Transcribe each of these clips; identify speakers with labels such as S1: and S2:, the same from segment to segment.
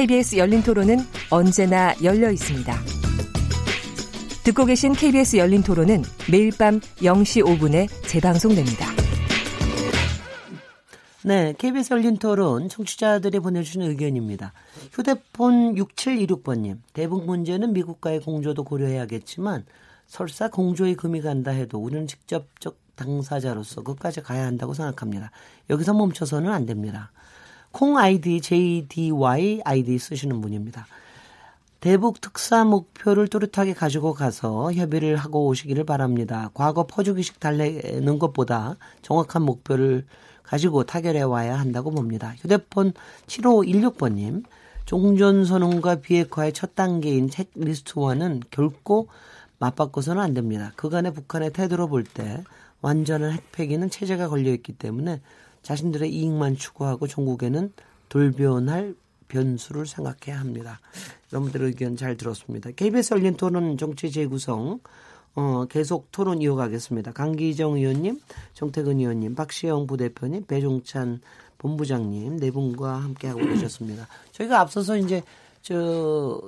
S1: KBS 열린 토론은 언제나 열려 있습니다. 듣고 계신 KBS 열린 토론은 매일 밤 0시 5분에 재방송됩니다.
S2: 네, KBS 열린 토론 청취자들이 보내주신 의견입니다. 휴대폰 6726번님, 대북 문제는 미국과의 공조도 고려해야겠지만 설사 공조의 금이 간다 해도 우리는 직접적 당사자로서 끝까지 가야 한다고 생각합니다. 여기서 멈춰서는 안 됩니다. 콩 아이디 JDY 아이디 쓰시는 분입니다. 대북 특사 목표를 뚜렷하게 가지고 가서 협의를 하고 오시기를 바랍니다. 과거 퍼주기식 달래는 것보다 정확한 목표를 가지고 타결해 와야 한다고 봅니다. 휴대폰 7516번님, 종전 선언과 비핵화의 첫 단계인 책리스트와는 결코 맞바꿔서는 안 됩니다. 그간의 북한의 태도로 볼 때 완전한 핵폐기는 체제가 걸려 있기 때문에 자신들의 이익만 추구하고 종국에는 돌변할 변수를 생각해야 합니다. 여러분들 의견 잘 들었습니다. KBS 열린 토론 정치 재구성 어, 계속 토론 이어가겠습니다. 강기정 의원님, 정태근 의원님, 박시영 부대표님, 배종찬 본부장님 네 분과 함께 하고 계셨습니다. 저희가 앞서서 이제 저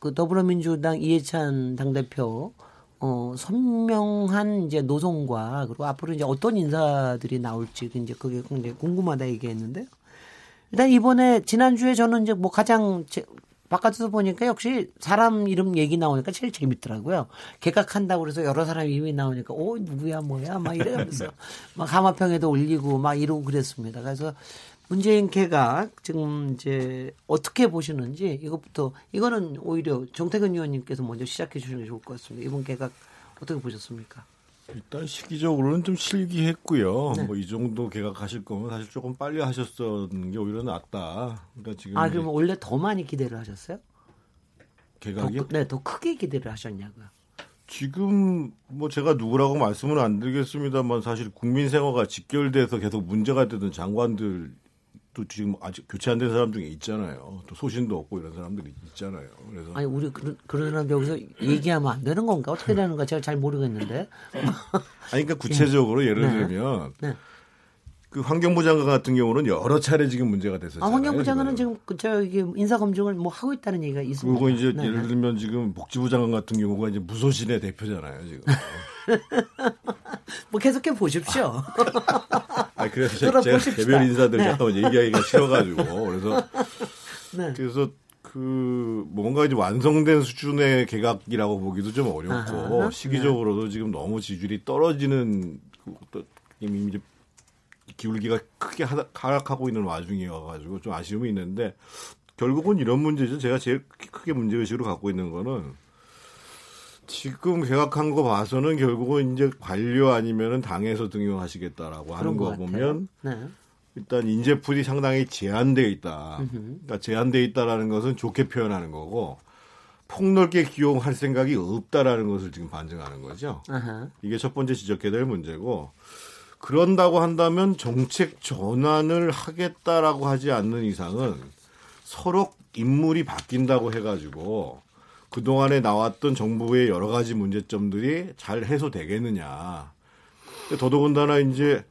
S2: 그 더불어민주당 이해찬 당대표 어, 선명한 이제 노선과 그리고 앞으로 이제 어떤 인사들이 나올지 이제 그게 굉장히 궁금하다 얘기했는데요. 일단 이번에 지난주에 저는 이제 뭐 가장 제, 바깥에서 보니까 역시 사람 이름 얘기 나오니까 제일 재밌더라고요. 개각한다고 그래서 여러 사람 이름이 나오니까 오 누구야 뭐야 막 이러면서 막 하마평에도 올리고 막 이러고 그랬습니다. 그래서 문재인 개각 지금 이제 어떻게 보시는지 이것부터 이거는 오히려 정태근 의원님께서 먼저 시작해 주시는 게 좋을 것 같습니다. 이번 개각 어떻게 보셨습니까?
S3: 일단 시기적으로는 좀 실기했고요. 네. 뭐이 정도 개각하실 거면 사실 조금 빨리 하셨었는 게 오히려 낫다. 그러니까 지금
S2: 아 그러면 원래 더 많이 기대를 하셨어요?
S3: 개각이요?
S2: 더, 네, 더 크게 기대를 하셨냐고요.
S3: 지금 뭐 제가 누구라고 말씀은 안 드리겠습니다만 사실 국민 생활과 직결돼서 계속 문제가 되던 장관들 또 지금 아직 교체 안 된 사람 중에 있잖아요. 또 소신도 없고 이런 사람들이 있잖아요. 그래서
S2: 아니 우리 그런 그런 사람 여기서 얘기하면 안 되는 건가 어떻게 되는 가 제가 잘 모르겠는데.
S3: 아니 그러니까 구체적으로 예를 네. 들면 네. 그 환경부 장관 같은 경우는 여러 차례 지금 문제가 됐었잖아요. 아,
S2: 환경부 장관은 지금 그 저기 인사 검증을 뭐 하고 있다는 얘기가 있습니다.
S3: 그리고 이제 네. 예를 들면 지금 복지부 장관 같은 경우가 이제 무소신의 대표잖아요, 지금.
S2: 뭐 계속해 보십시오.
S3: 아 그래서 제가 개별 인사들 네. 잠깐만 얘기하기가 싫어가지고 그래서 네. 그래서 그 뭔가 이제 완성된 수준의 개각이라고 보기도 좀 어렵고 아하, 시기적으로도 네. 지금 너무 지지율이 떨어지는 그, 이미 이제 기울기가 크게 하락하고 있는 와중이어가지고 좀 아쉬움이 있는데 결국은 이런 문제죠. 제가 제일 크게 문제의식으로 갖고 있는 거는 지금 개각한 거 봐서는 결국은 이제 관료 아니면은 당에서 등용하시겠다라고 하는 거 보면 네. 일단 인재풀이 상당히 제한되어 있다. 그러니까 제한되어 있다라는 것은 좋게 표현하는 거고 폭넓게 기용할 생각이 없다라는 것을 지금 반증하는 거죠. uh 이게 첫 번째 지적해야 될 문제고 그런다고 한다면 정책 전환을 하겠다라고 하지 않는 이상은 서로 인물이 바뀐다고 해가지고 그동안에 나왔던 정부의 여러 가지 문제점들이 잘 해소되겠느냐. 더더군다나 이제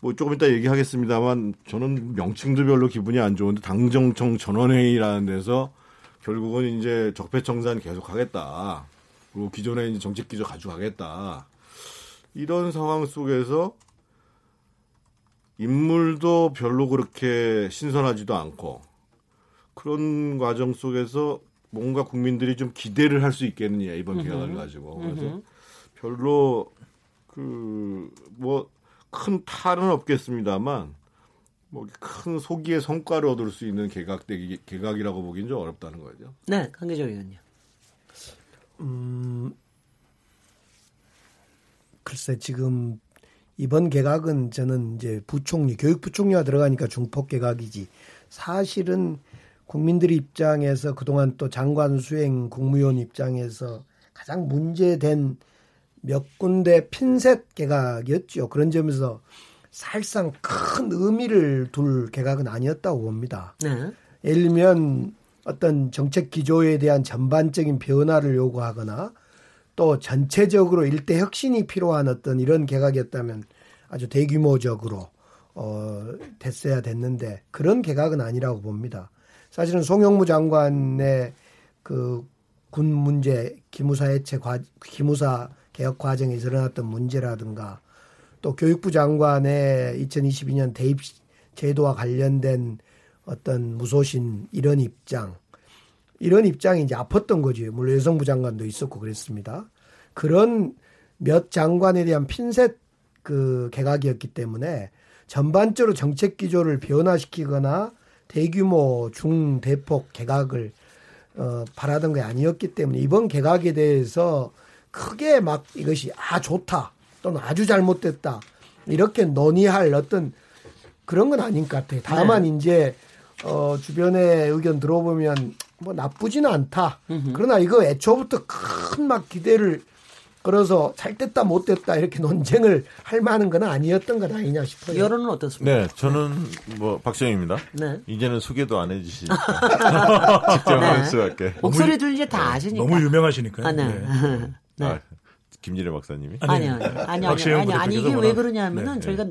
S3: 뭐 조금 이따 얘기하겠습니다만 저는 명칭도 별로 기분이 안 좋은데 당정청 전원회의라는 데서 결국은 이제 적폐청산 계속하겠다. 그리고 기존에 이제 정책 기조 가져가겠다. 이런 상황 속에서 인물도 별로 그렇게 신선하지도 않고 그런 과정 속에서 뭔가 국민들이 좀 기대를 할 수 있겠느냐 이번 개각을 가지고 그래서 별로 그 뭐 큰 탈은 없겠습니다만 뭐 큰 소기의 성과를 얻을 수 있는 개각 대 개각이라고 보기는 좀 어렵다는 거죠.
S2: 네, 강계정 의원님.
S4: 음, 글쎄 지금 이번 개각은 저는 이제 부총리, 교육부총리가 들어가니까 중폭 개각이지. 사실은 국민들의 입장에서 그동안 또 장관 수행 국무위원 입장에서 가장 문제된 몇 군데 핀셋 개각이었죠. 그런 점에서 사실상 큰 의미를 둘 개각은 아니었다고 봅니다. 네. 예를 들면 어떤 정책 기조에 대한 전반적인 변화를 요구하거나 또 전체적으로 일대 혁신이 필요한 어떤 이런 개각이었다면 아주 대규모적으로 어 됐어야 됐는데 그런 개각은 아니라고 봅니다. 사실은 송영무 장관의 그 군 문제 기무사 해체 과 기무사 개혁 과정에 일어났던 문제라든가 또 교육부 장관의 2022년 대입 제도와 관련된 어떤 무소신 이런 입장 이런 입장이 이제 아팠던 거지. 물론 여성부 장관도 있었고 그랬습니다. 그런 몇 장관에 대한 핀셋 그 개각이었기 때문에 전반적으로 정책 기조를 변화시키거나 대규모 중대폭 개각을 어, 바라던 게 아니었기 때문에 이번 개각에 대해서 크게 막 이것이 아 좋다 또는 아주 잘못됐다 이렇게 논의할 어떤 그런 건 아닌 것 같아요. 다만 네. 이제 어, 주변의 의견 들어보면 뭐 나쁘지는 않다. 음흠. 그러나 이거 애초부터 큰 막 기대를 걸어서 잘 됐다 못 됐다 이렇게 논쟁을 할 만한 건 아니었던 것 아니냐 싶어요.
S2: 여론은 어떻습니까?
S5: 네, 저는 뭐 박정입니다. 네. 이제는 소개도 안 해주시니까 직접 네. 말씀할게.
S2: 목소리들 이제 다 아시니까.
S6: 너무 유명하시니까요. 아, 네.
S5: 네. 네. 아, 김진애 박사님이?
S2: 아니요, 아니요, 아니요, 아니요, 아니, 아니 이게 왜 그러냐면은 네, 저희가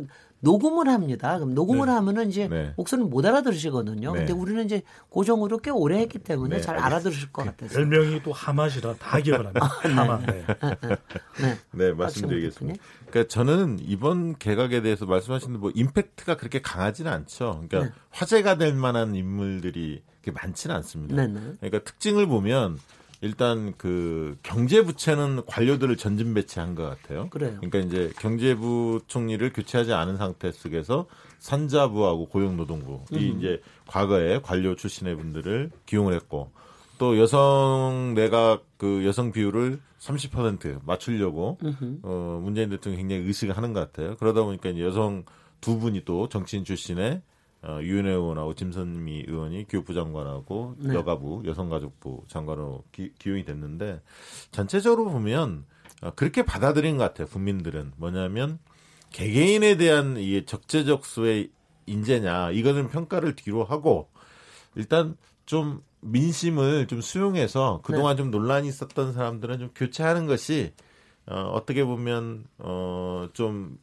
S2: 녹음을 합니다. 그럼 녹음을 네. 하면은 이제 네. 목소리는 못 알아들으시거든요. 네. 근데 우리는 이제 고정으로 꽤 오래 했기 때문에 네. 잘 알아들으실 것 같아서.
S6: 별명이 또 하맛이라 다 기억을 합니다. 아, 네. 하맛. 네.
S5: 네. 네, 말씀드리겠습니다. 그러니까 저는 이번 개각에 대해서 말씀하신 뭐 임팩트가 그렇게 강하지는 않죠. 그러니까 화제가 될 만한 인물들이 그렇게 많지는 않습니다. 그러니까 특징을 보면 일단 그 경제 부채는 관료들을 전진 배치한 것 같아요.
S2: 그래요.
S5: 그러니까 이제 경제부 총리를 교체하지 않은 상태 속에서 산자부하고 고용노동부 이 음. 이제 과거에 관료 출신의 분들을 기용을 했고 또 여성 내각 그 여성 비율을 30% 맞추려고 음흠. 어 문재인 대통령이 굉장히 의식을 하는 것 같아요. 그러다 보니까 이제 여성 두 분이 또 정치인 출신의 어, 유은혜 의원하고 짐선미 의원이 교육부 장관하고 네. 여가부 여성가족부 장관으로 기, 용이 됐는데 전체적으로 보면 어, 그렇게 받아들인 것 같아요 국민들은 뭐냐면 개개인에 대한 이 적재적소의 인재냐 이거는 평가를 뒤로 하고 일단 좀 민심을 좀 수용해서 그동안 네. 좀 논란이 있었던 사람들은 좀 교체하는 것이 어, 어떻게 보면 어, 좀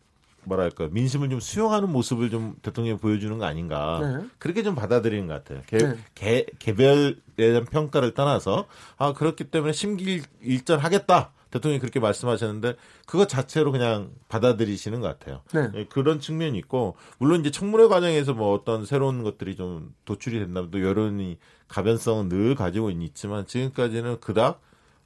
S5: 뭐랄까 민심을 좀 수용하는 모습을 좀 대통령이 보여주는 거 아닌가 네. 그렇게 좀 받아들이는 것 같아요. 개, 네. 개, 개별에 대한 평가를 떠나서 아 그렇기 때문에 심기일전하겠다 대통령이 그렇게 말씀하셨는데 그것 자체로 그냥 받아들이시는 것 같아요. 네. 예, 그런 측면이 있고 물론 이제 청문회 과정에서 뭐 어떤 새로운 것들이 좀 도출이 된다면 또 여론이 가변성은 늘 가지고 있지만 지금까지는 그닥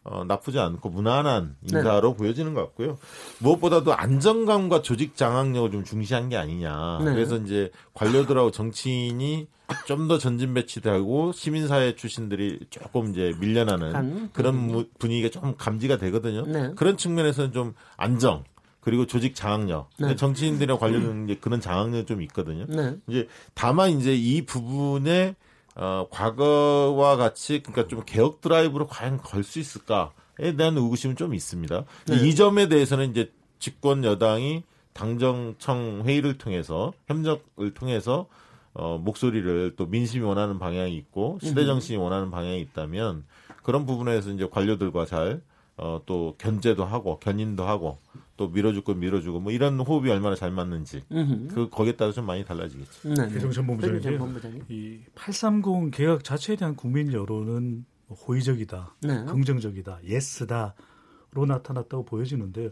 S5: 어, 나쁘지 않고 무난한 인사로 네. 보여지는 것 같고요. 무엇보다도 안정감과 조직 장악력을 좀 중시한 게 아니냐. 네. 그래서 이제 관료들하고 정치인이 좀 더 전진 배치되고 시민사회 출신들이 조금 이제 밀려나는 그런 분위기가 좀 감지가 되거든요. 네. 그런 측면에서는 좀 안정 그리고 조직 장악력. 네. 정치인들이나 관료는 이제 그런 장악력이 좀 있거든요. 네. 이제 다만 이제 이 부분에 어, 과거와 같이 그러니까 좀 개혁 드라이브로 과연 걸 수 있을까에 대한 의구심은 좀 있습니다. 네. 이 점에 대해서는 이제 집권 여당이 당정청 회의를 통해서 협력을 통해서 어, 목소리를 또 민심이 원하는 방향이 있고 시대 정신이 원하는 방향이 있다면 그런 부분에서 이제 관료들과 잘 어, 또 견제도 하고 견인도 하고 또 밀어줄 건 밀어주고 뭐 이런 호흡이 얼마나 잘 맞는지 그 거기에 따라 좀 많이 달라지겠죠.
S6: 네. 전 본부장님 이830 개혁 자체에 대한 국민 여론은 호의적이다, 네. 긍정적이다, 예스다로 나타났다고 보여지는데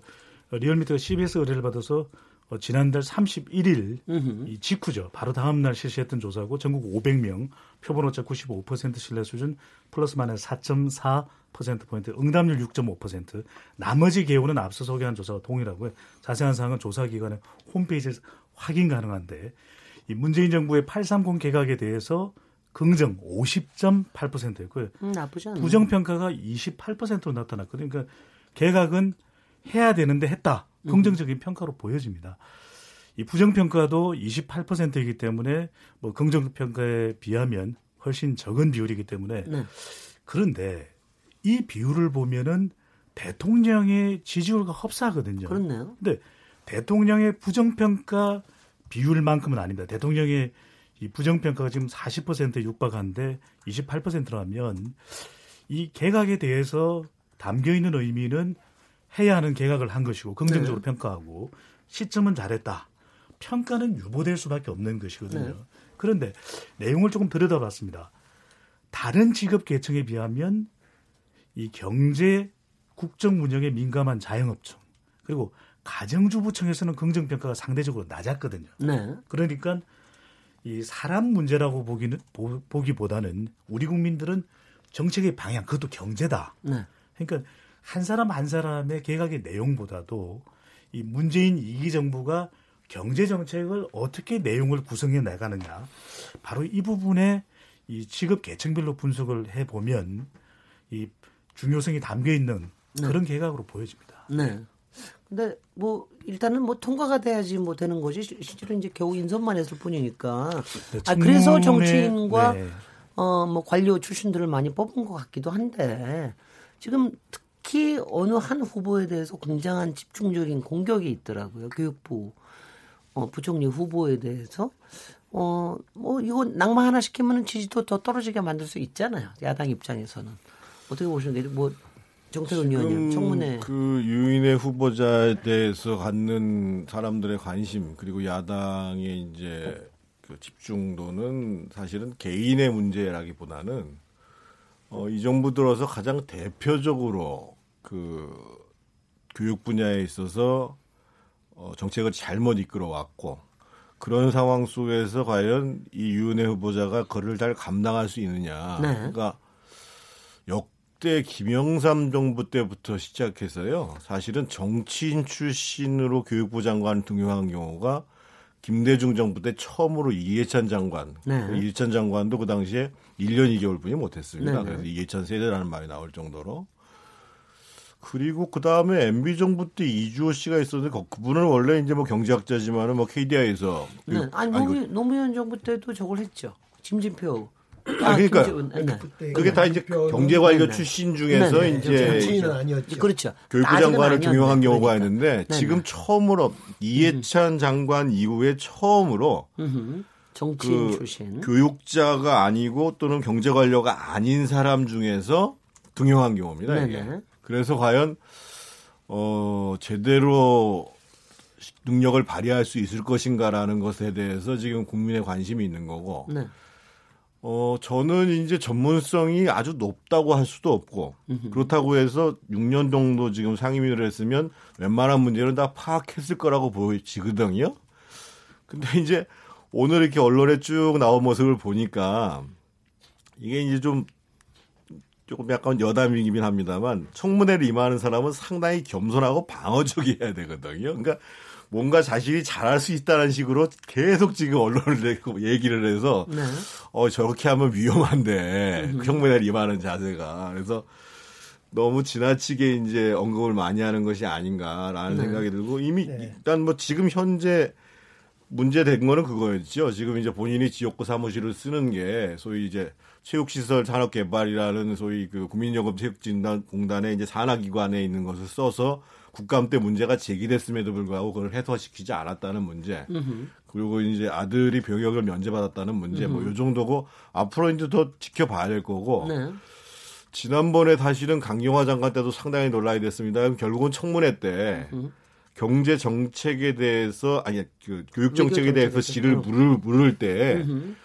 S6: 리얼미터가 CBS 의뢰를 받아서 어, 지난달 31일 으흠. 이 직후죠. 바로 다음 날 실시했던 조사고 전국 500명 표본 오차 95% 신뢰 수준 플러스 마이너스 4.4% 포인트 응답률 6.5% 나머지 개요는 앞서 소개한 조사와 동일하고요. 자세한 사항은 조사 기관의 홈페이지에서 확인 가능한데 이 문재인 정부의 830 개각에 대해서 긍정 50.8%였고요.
S2: 음, 나쁘지 않아요.
S6: 부정 평가가 28%로 나타났거든요. 그러니까 개각은 해야 되는데 했다. 긍정적인 평가로 보여집니다. 이 부정평가도 28%이기 때문에 뭐 긍정평가에 비하면 훨씬 적은 비율이기 때문에 네. 그런데 이 비율을 보면은 대통령의 지지율과 흡사하거든요.
S2: 그렇네요.
S6: 근데 대통령의 부정평가 비율만큼은 아닙니다. 대통령의 이 부정평가가 지금 40%에 육박한데 28%라면 이 개각에 대해서 담겨 있는 의미는 해야 하는 개각을 한 것이고 긍정적으로 네. 평가하고 시점은 잘했다. 평가는 유보될 수밖에 없는 것이거든요. 네. 그런데 내용을 조금 들여다봤습니다. 다른 직업 계층에 비하면 이 경제 국정 운영에 민감한 자영업청 그리고 가정주부청에서는 긍정 평가가 상대적으로 낮았거든요.
S2: 네.
S6: 그러니까 이 사람 문제라고 보기는 보, 기보다는 우리 국민들은 정책의 방향 그것도 경제다.
S2: 네.
S6: 그러니까 한 사람 한 사람의 개각의 내용보다도 이 문재인 이기 정부가 경제 정책을 어떻게 내용을 구성해 나가느냐 바로 이 부분에 이 직업 계층별로 분석을 해 보면 이 중요성이 담겨 있는 네. 그런 개각으로 보여집니다.
S2: 네. 근데 뭐 일단은 뭐 통과가 돼야지 뭐 되는 거지 실제로 이제 겨우 인선만 했을 뿐이니까 네, 아 그래서 정치인과 네. 어뭐 관료 출신들을 많이 뽑은 것 같기도 한데 지금 특 히 어느 한 후보에 대해서 굉장한 집중적인 공격이 있더라고요. 교육부 어 부총리 후보에 대해서. 어 뭐 이거 낙마 하나 시키면은 지지도 더 떨어지게 만들 수 있잖아요. 야당 입장에서는. 어떻게 보시는데 뭐 정태근 의원님 청문회.
S3: 그 유인의 후보자에 대해서 갖는 사람들의 관심 그리고 야당의 이제 그 집중도는 사실은 개인의 문제라기보다는 어, 이 정부 들어서 가장 대표적으로 그 교육 분야에 있어서 어, 정책을 잘못 이끌어 왔고 그런 상황 속에서 과연 이 유은혜 후보자가 그를 잘 감당할 수 있느냐. 네. 그러니까 역 그때 김영삼 정부 때부터 시작해서요. 사실은 정치인 출신으로 교육부 장관을 등용한 경우가 김대중 정부 때 처음으로 이해찬 장관, 네. 그 이해찬 장관도 그 당시에 1년 2개월뿐이 못했습니다. 네. 그래서 이해찬 세대라는 말이 나올 정도로. 그리고 그 다음에 MB 정부 때 이주호 씨가 있었는데 그분은 원래 이제 뭐 경제학자지만은 뭐 KDI에서
S2: 네. 그, 아니, 아니 노무현 정부 때도 저걸 했죠. 김진표
S3: 아, 그러니까 네. 그게 다 이제 경제관료 네. 출신 중에서 네, 네. 이제
S4: 정치인은 아니었죠.
S2: 그렇죠.
S3: 교육부 장관을 등용한 경우가 그러니까. 있는데 네, 지금 처음으로 이해찬 음. 장관 이후에 처음으로
S2: 정치인 그 출신
S3: 교육자가 아니고 또는 경제관료가 아닌 사람 중에서 등용한 경우입니다. 이게. 그래서 과연 어 제대로 능력을 발휘할 수 있을 것인가라는 것에 대해서 지금 국민의 관심이 있는 거고.
S2: 네.
S3: 어, 저는 이제 전문성이 아주 높다고 할 수도 없고, 그렇다고 해서 6년 정도 지금 상임위를 했으면 웬만한 문제는 다 파악했을 거라고 보이지거든요. 근데 이제 오늘 이렇게 언론에 쭉 나온 모습을 보니까 이게 이제 좀 조금 약간 여담이긴 합니다만 청문회를 임하는 사람은 상당히 겸손하고 방어적이어야 되거든요. 그러니까 뭔가 자신이 잘할 수 있다는 식으로 계속 지금 언론을 내고 얘기를 해서
S2: 네.
S3: 어 저렇게 하면 위험한데 청문회를 음. 임하는 자세가 그래서 너무 지나치게 이제 언급을 많이 하는 것이 아닌가라는 네. 생각이 들고 이미 네. 일단 뭐 지금 현재 문제된 거는 그거였죠. 지금 이제 본인이 지역구 사무실을 쓰는 게 소위 이제 체육시설 산업개발이라는 소위 그 국민연금 체육진단공단의 이제 산하기관에 있는 것을 써서 국감 때 문제가 제기됐음에도 불구하고 그걸 해소시키지 않았다는 문제.
S2: 으흠.
S3: 그리고 이제 아들이 병역을 면제받았다는 문제. 뭐 요 정도고 앞으로 이제 더 지켜봐야 될 거고.
S2: 네.
S3: 지난번에 사실은 강경화 장관 때도 상당히 논란이 됐습니다. 결국은 청문회 때 으흠. 경제 정책에 대해서 아니 그 교육 정책에 대해서 지를 물을 물을 때 으흠.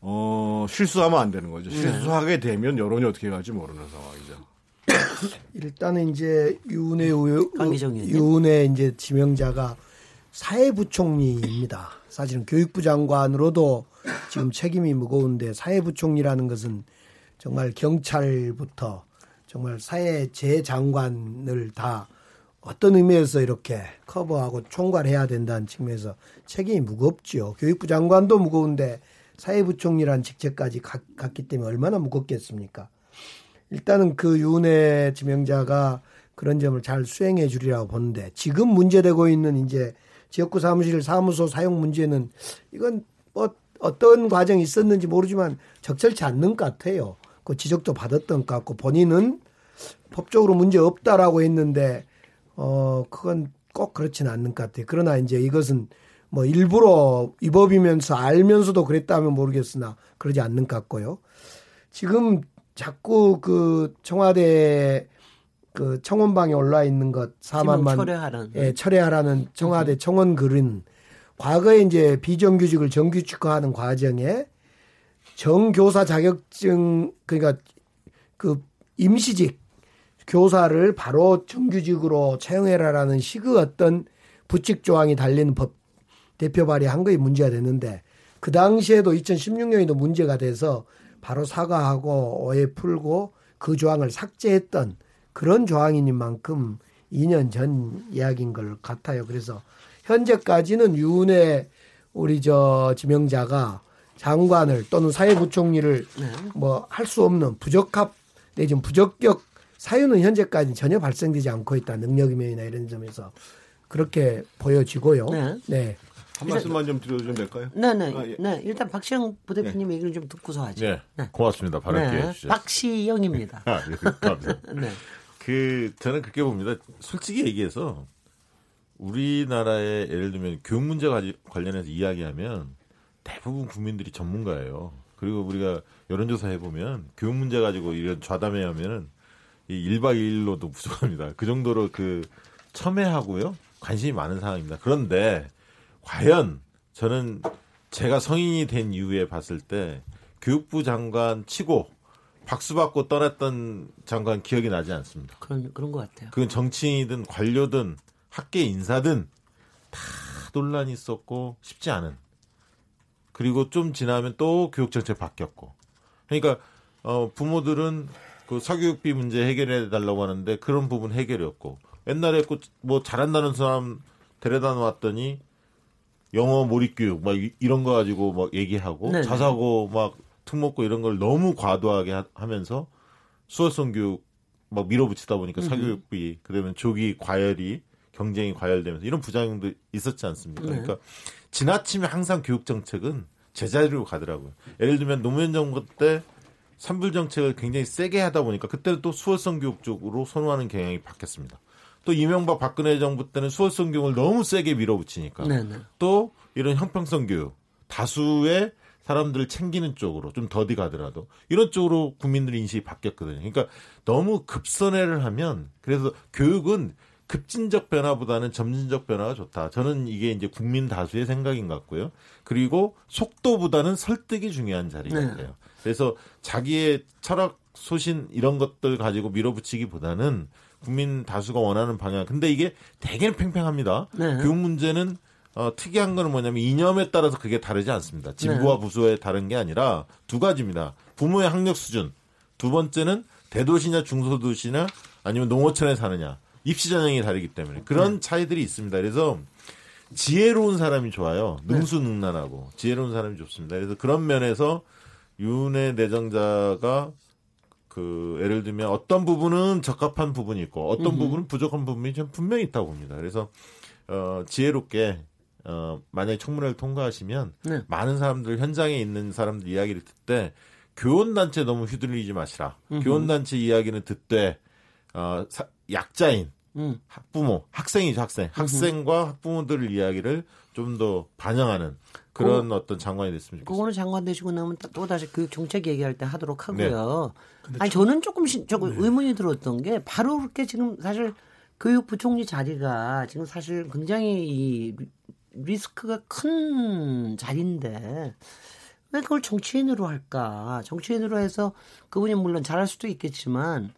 S3: 어, 실수하면 안 되는 거죠. 네. 실수하게 되면 여론이 어떻게 갈지 모르는 상황이죠.
S4: 일단은 이제 유은혜 유은혜 이제 지명자가 사회부총리입니다. 사실은 교육부 장관으로도 지금 책임이 무거운데 사회부총리라는 것은 정말 경찰부터 정말 사회 재장관을 다 어떤 의미에서 이렇게 커버하고 총괄해야 된다는 측면에서 책임이 무겁죠. 교육부 장관도 무거운데 사회부총리란 직책까지 갔, 갔기 때문에 얼마나 무겁겠습니까? 일단은 그 윤회 지명자가 그런 점을 잘 수행해 주리라고 보는데 지금 문제되고 있는 이제 지역구 사무실 사무소 사용 문제는 이건 뭐 어떤 과정이 있었는지 모르지만 적절치 않는 것 같아요. 그 지적도 받았던 것 같고 본인은 법적으로 문제 없다라고 했는데 어 그건 꼭 그렇지는 않는 것 같아요. 그러나 이제 이것은 뭐 일부러 위법이면서 알면서도 그랬다면 모르겠으나 그러지 않는 것 같고요. 지금 자꾸 그 청와대 그 청원방에 올라 있는 것 4만만
S2: 철회하라는
S4: 예, 철회하라는 청와대 청원 글은 과거에 이제 비정규직을 정규직화하는 과정에 정교사 자격증 그러니까 그 임시직 교사를 바로 정규직으로 채용해라라는 식의 어떤 부칙 조항이 달린 법 대표 발의한 거에 문제가 됐는데 그 당시에도 2016년에도 문제가 돼서 바로 사과하고 오해 풀고 그 조항을 삭제했던 그런 조항이니만큼 2년 전 이야기인 걸 같아요. 그래서 현재까지는 유은혜 우리 저 지명자가 장관을 또는 사회부총리를 네. 뭐할 수 없는 부적합 내지 부적격 사유는 현재까지 전혀 발생되지 않고 있다 능력이면이나 이런 점에서 그렇게 보여지고요. 네. 네.
S3: 한 말씀만 좀 드려도 좀 될까요?
S2: 네, 네. 아, 예. 네. 일단 박시영 부대표님 네. 얘기를 좀 듣고서 하죠.
S5: 네. 네. 고맙습니다. 바로 네.
S2: 박시영입니다. 아, 예,
S5: 감사합니다. 네. 그 저는 그렇게 봅니다. 솔직히 얘기해서 우리나라의 예를 들면 교육 문제 관련해서 이야기하면 대부분 국민들이 전문가예요. 그리고 우리가 여론조사 해보면 교육 문제 가지고 이런 좌담회 하면은 이 1박 2일로도 부족합니다. 그 정도로 그 첨예하고요. 관심이 많은 상황입니다. 그런데 과연 저는 제가 성인이 된 이후에 봤을 때 교육부 장관 치고 박수 받고 떠났던 장관 기억이 나지 않습니다.
S2: 그런 그런 것 같아요.
S5: 그건 정치인이든 관료든 학계 인사든 다 논란이 있었고 쉽지 않은. 그리고 좀 지나면 또 교육 정책 바뀌었고. 그러니까 어 부모들은 그 사교육비 문제 해결해 달라고 하는데 그런 부분 해결이었고 옛날에 뭐 잘한다는 사람 데려다 놓았더니 영어 몰입 교육 막 이런 거 가지고 막 얘기하고 네네. 자사고 막 특목고 이런 걸 너무 과도하게 하, 면서 수어성 교육 막 밀어붙이다 보니까 음. 사교육비 그다음에 조기 과열이 경쟁이 과열되면서 이런 부작용도 있었지 않습니까? 네. 그러니까 지나치면 항상 교육 정책은 제자리로 가더라고요. 예를 들면 노무현 정부 때 산불 정책을 굉장히 세게 하다 보니까 그때는 또 수어성 교육 쪽으로 선호하는 경향이 바뀌었습니다. 또 이명박 박근혜 정부 때는 수어성 교육을 너무 세게 밀어붙이니까 네네. 네. 또 이런 형평성 교육 다수의 사람들을 챙기는 쪽으로 좀 더디 가더라도 이런 쪽으로 국민들의 인식이 바뀌었거든요. 그러니까 너무 급선회를 하면 그래서 교육은 급진적 변화보다는 점진적 변화가 좋다. 저는 이게 이제 국민 다수의 생각인 것 같고요. 그리고 속도보다는 설득이 중요한 자리 같아요. 네. 그래서 자기의 철학 소신 이런 것들 가지고 밀어붙이기보다는 국민 다수가 원하는 방향. 근데 이게 되게 팽팽합니다. 네. 교육 문제는 어, 특이한 거는 뭐냐면 이념에 따라서 그게 다르지 않습니다. 진보와 네. 부수에 다른 게 아니라 두 가지입니다. 부모의 학력 수준. 두 번째는 대도시냐 중소도시냐 아니면 농어촌에 사느냐. 입시 전형이 다르기 때문에 그런 네. 차이들이 있습니다. 그래서 지혜로운 사람이 좋아요. 네. 능수능란하고 지혜로운 사람이 좋습니다. 그래서 그런 면에서 윤의 내정자가 그 예를 들면 어떤 부분은 적합한 부분이 있고 어떤 음흠. 부분은 부족한 부분이 좀 분명히 있다고 봅니다. 그래서 어 지혜롭게 어, 만약에 청문회를 통과하시면 네. 많은 사람들 현장에 있는 사람들 이야기를 듣 때 교원 단체 너무 휘둘리지 마시라. 교원 단체 이야기는 듣되 어, 사, 약자인 음. 학부모, 학생이죠 학생, 학생과 학부모들 이야기를 좀 더 반영하는 그런 그, 어떤 장관이 됐으면 좋겠습니다.
S2: 그거는 장관 되시고 나면 또 다시 교육 정책 얘기할 때 하도록 하고요. 네. 아니 저 는 조금 조금 네. 의문이 들었던 게 바로 그렇게 지금 사실 교육부총리 자리가 지금 사실 굉장히 이 리스크가 큰 자리인데 왜 그걸 정치인으로 할까? 정치인으로 해서 그분이 물론 잘할 수도 있겠지만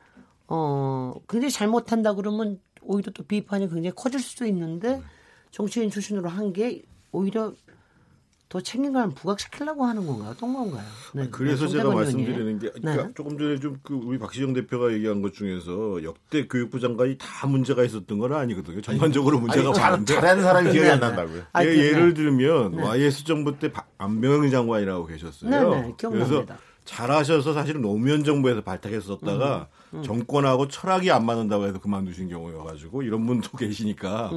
S2: 어 굉장히 잘못한다 그러면 오히려 또 비판이 굉장히 커질 수도 있는데 정치인 출신으로 한 게 오히려 더 책임감을 부각시키려고 하는 건가요? 어떤 건가요?
S3: 네. 그래서 네, 제가 말씀드리는 게 그러니까 네. 조금 전에 좀 그 우리 박시정 대표가 얘기한 것 중에서 역대 교육부 장관이 다 문제가 있었던 건 아니거든요. 전반적으로 문제가 아니,
S5: 많은데 잘하는 사람이 기억이 안 난다고요.
S3: 예, 예를 들면 네. YS 정부 때 안병영 장관이라고 계셨어요.
S2: 네, 네,
S3: 그래서 잘하셔서 사실은 노무현 정부에서 발탁했었다가 음, 음. 정권하고 철학이 안 맞는다고 해서 그만두신 경우여가지고 이런 분도 계시니까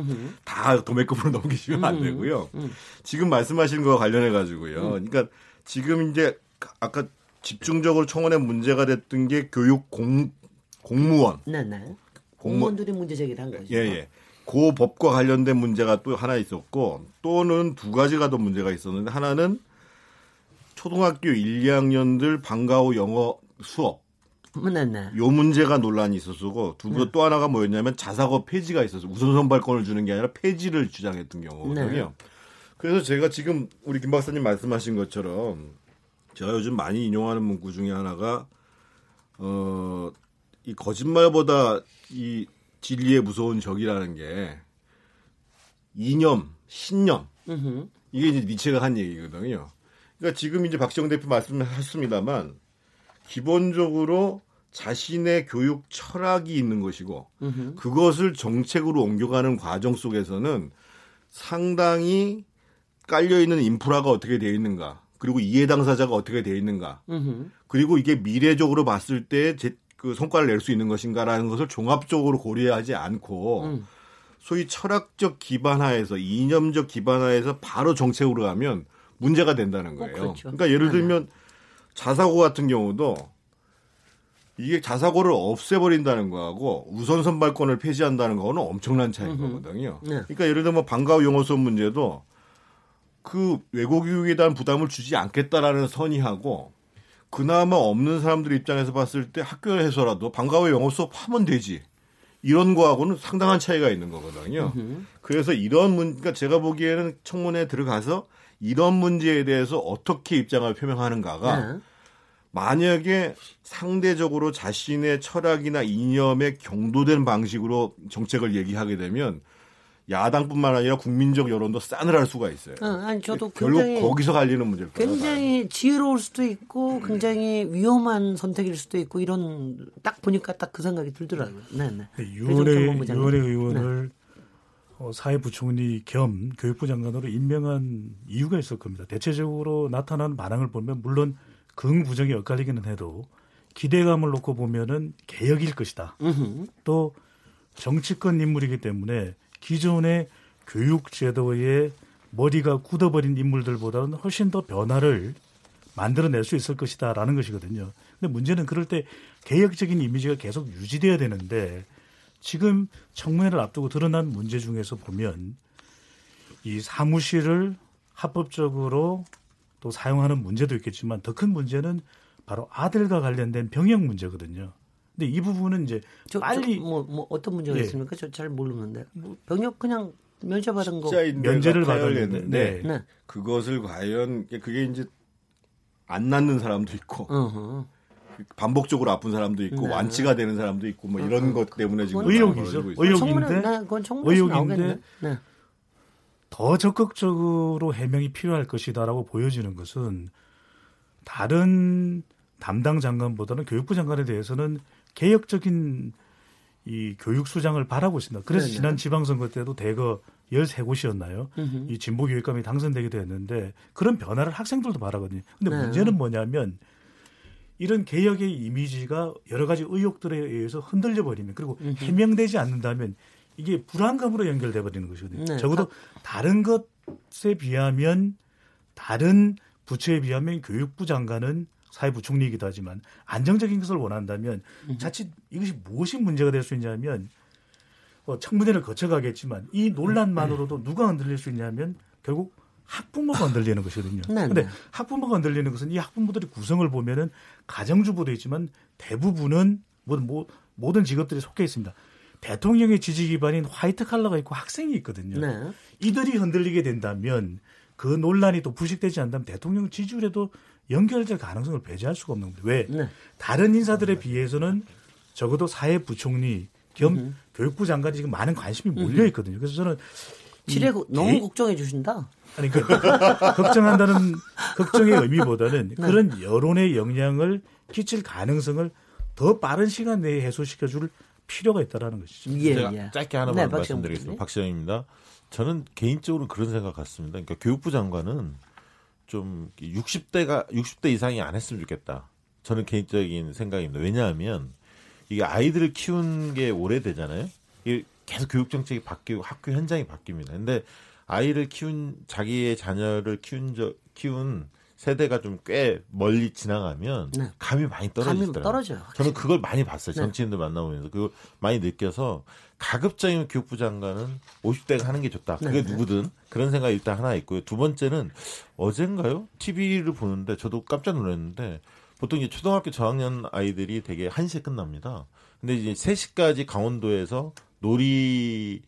S3: 다 도매급으로 넘기시면 안 음, 되고요. 음. 지금 말씀하신 거와 관련해 가지고요. 그러니까 지금 이제 아까 집중적으로 청원에 문제가 됐던 게 교육 공 공무원.
S2: 네 네. 공무원들이 문제 제기를 한 거죠.
S3: 예, 예. 그 법과 관련된 문제가 또 하나 있었고 또는 두 가지가 더 문제가 있었는데 하나는 초등학교 1, 2학년들 방과 후 영어 수업 네네. 요 문제가 논란이 있었고 두또 네. 하나가 뭐였냐면 자사고 폐지가 있었어. 우선 선발권을 주는 게 아니라 폐지를 주장했던 경우거든요. 네. 그래서 제가 지금 우리 김 박사님 말씀하신 것처럼 제가 요즘 많이 인용하는 문구 중에 하나가 어, 이 거짓말보다 이 진리의 무서운 적이라는 게 이념, 신념. 이게 이제 니체가 한 얘기거든요. 그러니까 지금 이제 박지영 대표 말씀하셨습니다만 기본적으로 자신의 교육 철학이 있는 것이고 그것을 정책으로 옮겨가는 과정 속에서는 상당히 깔려 있는 인프라가 어떻게 되어 있는가 그리고 이해 당사자가 어떻게 되어 있는가 그리고 이게 미래적으로 봤을 때 그 성과를 낼 수 있는 것인가라는 것을 종합적으로 고려하지 않고 음. 소위 철학적 기반하에서 이념적 기반하에서 바로 정책으로 가면 문제가 된다는 거예요. 어, 그렇죠. 그러니까 예를 들면 자사고 같은 경우도 이게 자사고를 없애버린다는 거하고 우선 선발권을 폐지한다는 거는 엄청난 차이인 거거든요. 네. 그러니까 예를 들면 방과후 영어 수업 문제도 그 외국 교육에 대한 부담을 주지 않겠다라는 선의하고 그나마 없는 사람들 입장에서 봤을 때 학교에서라도 방과후 영어 수업 하면 되지. 이런 거하고는 상당한 차이가 있는 거거든요. 그래서 이런 문, 그러니까 제가 보기에는 청문회에 들어가서 이런 문제에 대해서 어떻게 입장을 표명하는가가 네. 만약에 상대적으로 자신의 철학이나 이념에 경도된 방식으로 정책을 얘기하게 되면 야당뿐만 아니라 국민적 여론도 싸늘할 수가 있어요.
S2: 어, 아니 저도
S3: 결국 거기서 갈리는 문제일
S2: 거예요. 굉장히 지혜로울 수도 있고 굉장히 위험한 선택일 수도 있고 이런 딱 보니까 딱 그 생각이 들더라고요. 네, 네.
S6: 유원회 의원을 네. 어, 사회부총리 겸 교육부 장관으로 임명한 이유가 있을 겁니다. 대체적으로 나타나는 반응을 보면 물론 긍부정이 엇갈리기는 해도 기대감을 놓고 보면은 개혁일 것이다. 으흠. 또 정치권 인물이기 때문에 기존의 교육 제도의 머리가 굳어버린 인물들보다는 훨씬 더 변화를 만들어낼 수 있을 것이다라는 것이거든요. 근데 문제는 그럴 때 개혁적인 이미지가 계속 유지돼야 되는데 지금 청문회를 앞두고 드러난 문제 중에서 보면 이 사무실을 합법적으로 또 사용하는 문제도 있겠지만 더 큰 문제는 바로 아들과 관련된 병역 문제거든요. 근데 이 부분은 이제 저, 빨리
S2: 뭐, 뭐 어떤 문제가 예. 있습니까? 저 잘 모르는데 뭐 병역 그냥 면제 받은 거
S6: 면제를 받았는데 네. 네.
S3: 그것을 과연 그게 이제 안 낳는 사람도 있고 uh-huh. 반복적으로 아픈 사람도 있고 네. 완치가 되는 사람도 있고 뭐 이런. 것 때문에 지금
S6: 의혹이죠. 의혹인데 네, 의혹인데 네. 더 적극적으로 해명이 필요할 것이다라고 보여지는 것은 다른 담당 장관보다는 교육부 장관에 대해서는 개혁적인 이 교육 수장을 바라고 있습니다. 그래서 네네. 지난 지방선거 때도 대거 13곳이었나요? 으흠. 이 진보 교육감이 당선되기도 했는데 그런 변화를 학생들도 바라거든요. 근데 네. 문제는 뭐냐면 이런 개혁의 이미지가 여러 가지 의혹들에 의해서 흔들려 버리면 그리고. 해명되지 않는다면 이게 불안감으로 연결돼 버리는 것이거든요. 네. 적어도 다른 것에 비하면 다른 부처에 비하면 교육부 장관은 사회부 총리이기도 하지만 안정적인 것을 원한다면 음. 자칫 이것이 무엇이 문제가 될 수 있냐면 어, 청문회를 거쳐가겠지만 이 논란만으로도 음. 누가 흔들릴 수 있냐면 결국 학부모가 흔들리는 것이거든요. 그런데 네, 네. 학부모가 흔들리는 것은 이 학부모들의 구성을 보면은 가정주부도 있지만 대부분은 모든 뭐, 모든 직업들이 속해 있습니다. 대통령의 지지 기반인 화이트 칼라가 있고 학생이 있거든요. 네. 이들이 흔들리게 된다면 그 논란이 또 부식되지 않다면 대통령 지지율에도 연결될 가능성을 배제할 수가 없는 거예요. 왜? 네. 다른 인사들에 비해서는 적어도 사회부총리 겸 음흠. 교육부 장관이 지금 많은 관심이 몰려 있거든요. 그래서 저는
S2: 지뢰 너무 개... 걱정해 주신다.
S6: 아니 그 걱정한다는 걱정의 의미보다는 네. 그런 여론의 영향을 끼칠 가능성을 더 빠른 시간 내에 해소시켜 줄 필요가 있다라는 것이죠.
S5: 예, 제가 예. 짧게 하나만 네, 말씀드리겠습니다. 박시영입니다. 저는 개인적으로 그런 생각 같습니다. 그러니까 교육부 장관은 좀 60대가 60대 이상이 안 했으면 좋겠다. 저는 개인적인 생각입니다. 왜냐하면 이게 아이들을 키운 게 오래되잖아요. 계속 교육 정책이 바뀌고 학교 현장이 바뀝니다. 근데 아이를 키운 자기의 자녀를 키운 저, 키운 세대가 좀 꽤 멀리 지나가면 네. 감이 많이 떨어지더라고요. 떨어져요. 저는 그걸 많이 봤어요. 네. 정치인들 만나보면서 그걸 많이 느껴서 가급적이면 교육부 장관은 50대가 하는 게 좋다. 그게 네. 누구든 그런 생각이 일단 하나 있고요. 두 번째는 어젠가요? TV를 보는데 저도 깜짝 놀랐는데 보통 이제 초등학교 저학년 아이들이 되게 1시에 끝납니다. 근데 이제 3시까지 강원도에서 놀이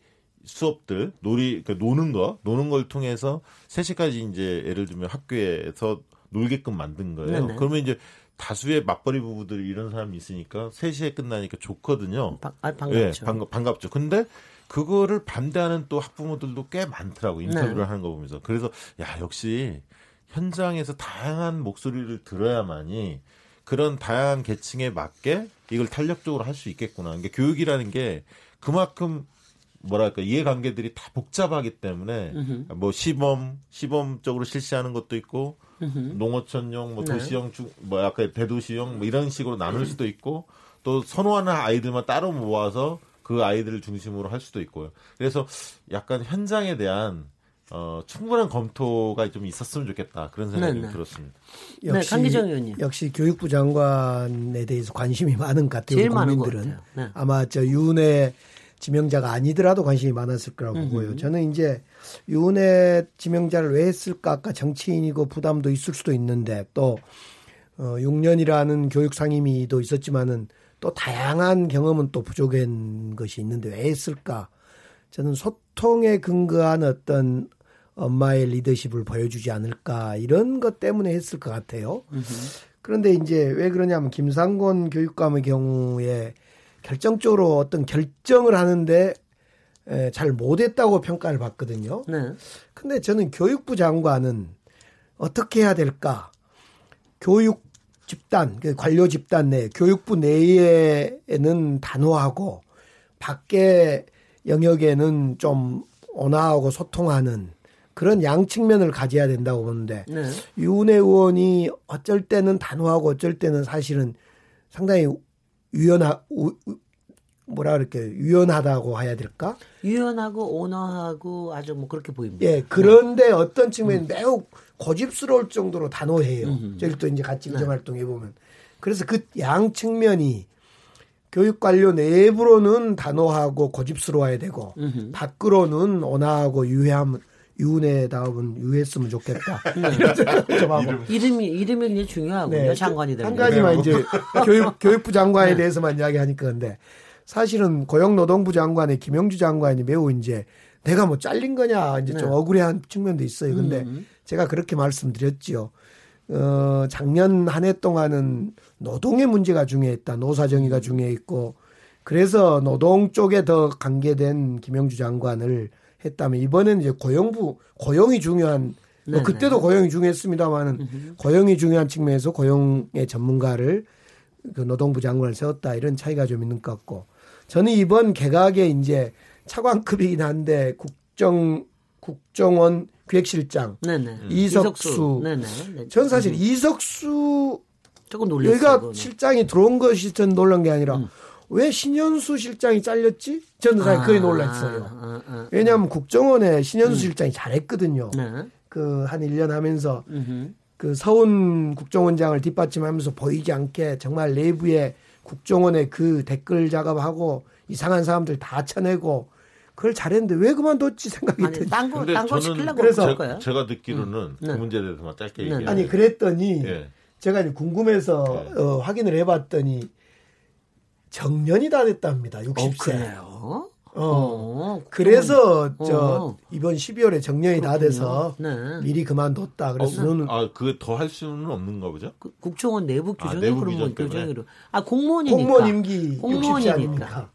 S5: 수업들, 놀이, 그러니까 노는 거, 노는 걸 통해서 3시까지 이제 예를 들면 학교에서 놀게끔 만든 거예요. 네네. 그러면 이제 다수의 맞벌이 부부들 이런 사람이 있으니까 3시에 끝나니까 좋거든요.
S2: 바, 아, 반갑죠. 예,
S5: 반갑, 반갑죠. 근데 그거를 반대하는 또 학부모들도 꽤 많더라고 인터뷰를 네. 하는 거 보면서. 그래서 야, 역시 현장에서 다양한 목소리를 들어야만이 그런 다양한 계층에 맞게 이걸 탄력적으로 할 수 있겠구나. 그러니까 교육이라는 게 그만큼 뭐랄까 이해관계들이 다 복잡하기 때문에 으흠. 뭐 시범 시범적으로 실시하는 것도 있고 으흠. 농어촌용 뭐 네. 도시형 중, 뭐 약간 대도시형 뭐 이런 식으로 나눌 수도 있고 또 선호하는 아이들만 따로 모아서 그 아이들을 중심으로 할 수도 있고요. 그래서 약간 현장에 대한 어, 충분한 검토가 좀 있었으면 좋겠다 그런 생각이 네네. 들었습니다.
S2: 네, 역시, 네, 강기정 의원님.
S4: 역시 교육부 장관에 대해서 관심이 많은 것 같아요. 제일 국민들은 네. 아마 저 윤회 지명자가 아니더라도 관심이 많았을 거라고 음흠. 보고요. 저는 이제 윤회 지명자를 왜 했을까? 아까 정치인이고 부담도 있을 수도 있는데 또 어, 6년이라는 교육 상임위도 있었지만은 또 다양한 경험은 또 부족한 것이 있는데 왜 했을까? 저는 소통에 근거한 어떤 엄마의 리더십을 보여주지 않을까 이런 것 때문에 했을 것 같아요. 그런데 이제 왜 그러냐면 김상곤 교육감의 경우에 결정적으로 어떤 결정을 하는데 에, 잘 못했다고 평가를 받거든요. 네. 근데 저는 교육부 장관은 어떻게 해야 될까? 교육 집단, 그 관료 집단 내, 교육부 내에는 단호하고 밖에 영역에는 좀 온화하고 소통하는 그런 양측면을 가져야 된다고 보는데 네. 유은혜 의원이 어쩔 때는 단호하고 어쩔 때는 사실은 상당히 유연하 뭐라 그럴게 유연하다고 해야 될까?
S2: 유연하고 온화하고 아주 뭐 그렇게 보입니다.
S4: 예, 그런데 네. 어떤 측면은 음. 매우 고집스러울 정도로 단호해요. 저희 또 이제 같이 기정 네. 활동해 보면 그래서 그 양 측면이 교육 관료 내부로는 단호하고 고집스러워야 되고 음흠. 밖으로는 온화하고 유해함 유은혜다운 유했으면 좋겠다.
S2: 네. 이름이 이름이 굉장히 중요하고요. 네. 장관이 되면
S4: 한 가지만 이제 교육 교육부 장관에 네. 대해서만 이야기하니까 근데 사실은 고용노동부 장관의 김영주 장관이 매우 이제 내가 뭐 잘린 거냐 이제 좀 네. 억울해한 측면도 있어요. 근데 음. 제가 그렇게 말씀드렸지요. 어, 작년 한 해 동안은 노동의 문제가 중요했다. 노사정의가 중요했고 그래서 노동 쪽에 더 관계된 김영주 장관을 했다면 이번에는 이제 고용부 고용이 중요한 뭐 그때도 고용이 중요했습니다만은 고용이 중요한 측면에서 고용의 전문가를 그 노동부 장관을 세웠다 이런 차이가 좀 있는 것 같고 저는 이번 개각에 이제 차관급이긴 한데 국정 국정원 기획실장 네네. 이석수, 이석수. 전 사실 음. 이석수 조금 놀랐어요. 여기가. 실장이 들어온 것이 전 놀란 게 아니라 음. 왜 신현수 실장이 잘렸지? 저는 사실 아, 그게 놀랐어요. 아, 아, 아, 왜냐하면 국정원에 신현수 음. 실장이 잘했거든요. 네. 그한 1년 하면서 음흠. 그 서훈 국정원장을 뒷받침하면서 보이지 않게 정말 내부에 국정원의 그 댓글 작업하고 이상한 사람들 다 쳐내고 그걸 잘했는데 왜 그만뒀지 생각이
S2: 드니 딴거 딴거 시키려고
S5: 그래서 제, 제가 듣기로는 음. 그 네. 문제에 대해서 만 짧게 네. 얘기해.
S4: 아니 그랬더니 예. 제가 이제 궁금해서 네. 어, 확인을 해봤더니 정년이 다 됐답니다. 60세.
S2: 어,
S4: 어, 어 그래서 어. 저 이번 12월에 정년이 그렇군요. 다 돼서 네. 미리 그만뒀다. 그래서 어,
S5: 저는 아, 그게 더할 수는 없는가 보죠?
S2: 그, 국정원 내부 규정이 아, 내부 그런 규정으로. 아, 공무원이니까.
S4: 공무원 임기 공무원이니까.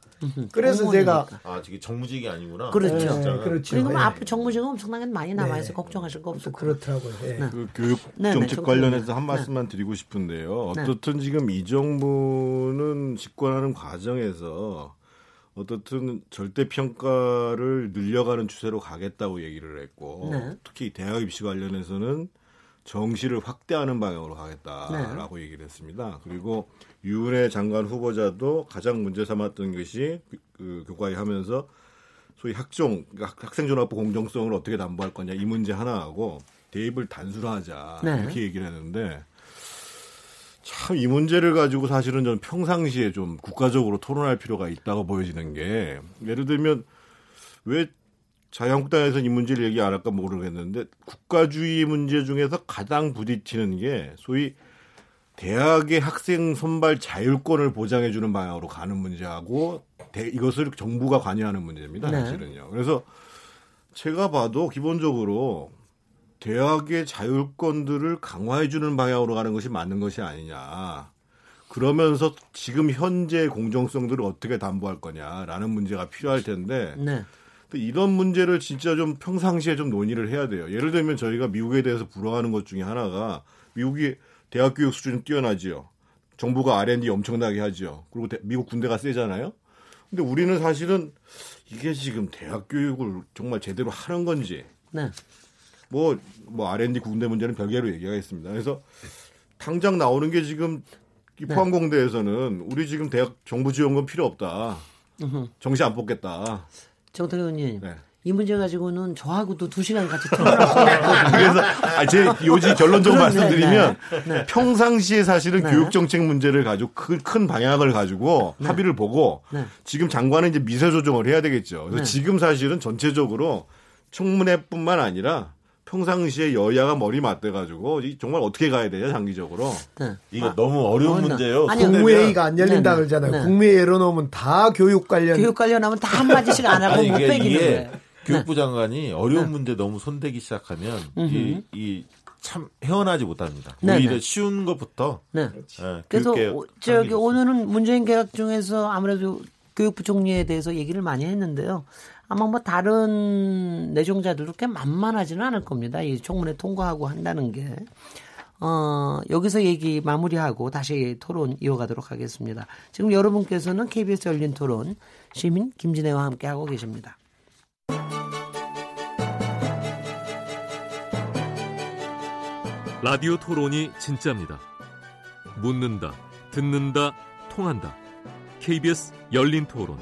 S4: 그래서 공무원이니까. 제가
S5: 아, 저게 정무직이 아니구나.
S2: 그렇죠. 네,
S4: 그렇죠.
S2: 그리고 네. 앞으로 정무직은 엄청나게 많이 남아서 네. 걱정하실 거 없고
S4: 그렇더라고요. 네.
S3: 그 교육 네, 네, 정책 관련해서 한 말씀만 드리고 싶은데요. 어떻든 지금 이 정부는 집권하는 과정에서 어떻든 절대 평가를 늘려가는 추세로 가겠다고 얘기를 했고 네. 특히 대학 입시 관련해서는 정시를 확대하는 방향으로 가겠다라고 네. 얘기를 했습니다. 그리고 유은혜 장관 후보자도 가장 문제 삼았던 것이 그, 그 교과에 하면서 소위 학종 그러니까 학생존학부 공정성을 어떻게 담보할 거냐 이 문제 하나하고 대입을 단순화하자 네. 이렇게 얘기를 했는데 참 이 문제를 가지고 사실은 저는 평상시에 좀 국가적으로 토론할 필요가 있다고 보여지는 게 예를 들면 왜 자유한국당에서 이 문제를 얘기 안 할까 모르겠는데 국가주의 문제 중에서 가장 부딪히는 게 소위 대학의 학생 선발 자율권을 보장해 주는 방향으로 가는 문제하고 대, 이것을 정부가 관여하는 문제입니다. 네. 사실은요. 그래서 제가 봐도 기본적으로 대학의 자율권들을 강화해 주는 방향으로 가는 것이 맞는 것이 아니냐. 그러면서 지금 현재 공정성들을 어떻게 담보할 거냐라는 문제가 필요할 텐데 네. 이런 문제를 진짜 좀 평상시에 좀 논의를 해야 돼요. 예를 들면 저희가 미국에 대해서 불화하는 것 중에 하나가 미국이 대학 교육 수준이 뛰어나지요. 정부가 R&D 엄청나게 하지요. 그리고 대, 미국 군대가 세잖아요. 근데 우리는 사실은 이게 지금 대학 교육을 정말 제대로 하는 건지. 네. 뭐, 뭐 R&D 군대 문제는 별개로 얘기하겠습니다. 그래서 당장 나오는 게 지금 이 네. 포항공대에서는 우리 지금 대학 정부 지원금 필요 없다. 정시 안 뽑겠다.
S2: 정태근 의원님. 네. 이 문제 가지고는 저하고도 두 시간 같이
S3: 그래서 아, 제 요지 결론적으로 말씀드리면 네, 네. 평상시에 사실은 네. 교육 정책 문제를 가지고 큰, 큰 방향을 가지고 네. 합의를 보고 네. 지금 장관은 이제 미세 조정을 해야 되겠죠. 그래서 네. 지금 사실은 전체적으로 청문회뿐만 아니라 평상시에 여야가 머리 맞대 가지고 정말 어떻게 가야 되냐 장기적으로
S5: 네. 이거 아, 너무 어려운 어, 문제예요.
S4: 국무회의가 안 열린다 네, 네. 그러잖아요. 네. 국무회의 열어놓으면 다 교육 관련
S2: 교육 관련하면 다 한마디씩 안 하고 못 빼기는.
S5: 교육부 장관이 어려운 네. 문제 너무 손대기 시작하면 이, 이 참 헤어나지 못합니다. 오히려 네네. 쉬운 것부터. 네.
S2: 네 그래서 저기 오늘은 문재인 개혁 중에서 아무래도 교육부 총리에 대해서 얘기를 많이 했는데요. 아마 뭐 다른 내정자들도 꽤 만만하지는 않을 겁니다. 이 청문회 통과하고 한다는 게. 어, 여기서 얘기 마무리하고 다시 토론 이어가도록 하겠습니다. 지금 여러분께서는 KBS 열린 토론 시민 김진애와 함께 하고 계십니다.
S7: 라디오 토론이 진짜입니다. 묻는다, 듣는다, 통한다. KBS 열린 토론.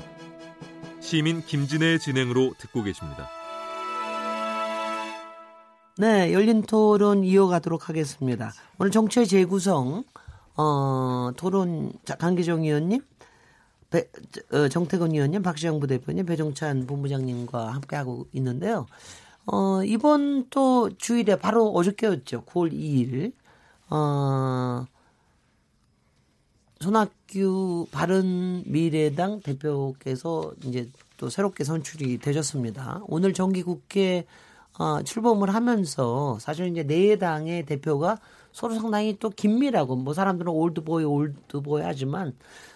S7: 시민 김진애의 진행으로 듣고 계십니다.
S2: 네, 열린 토론 이어가도록 하겠습니다. 오늘 정체 재구성 어, 토론 강기정 의원님, 배, 어, 정태근 의원님, 박시영 부대표님, 배종찬 본부장님과 함께하고 있는데요. 어, 이번 또 주일에 바로 어저께였죠. 9월 2일. 어, 손학규 바른 미래당 대표께서 이제 또 새롭게 선출이 되셨습니다. 오늘 정기국회 어, 출범을 하면서 사실 이제 네 당의 대표가 서로 상당히 또 긴밀하고 뭐 사람들은 올드보이 올드보이 하지만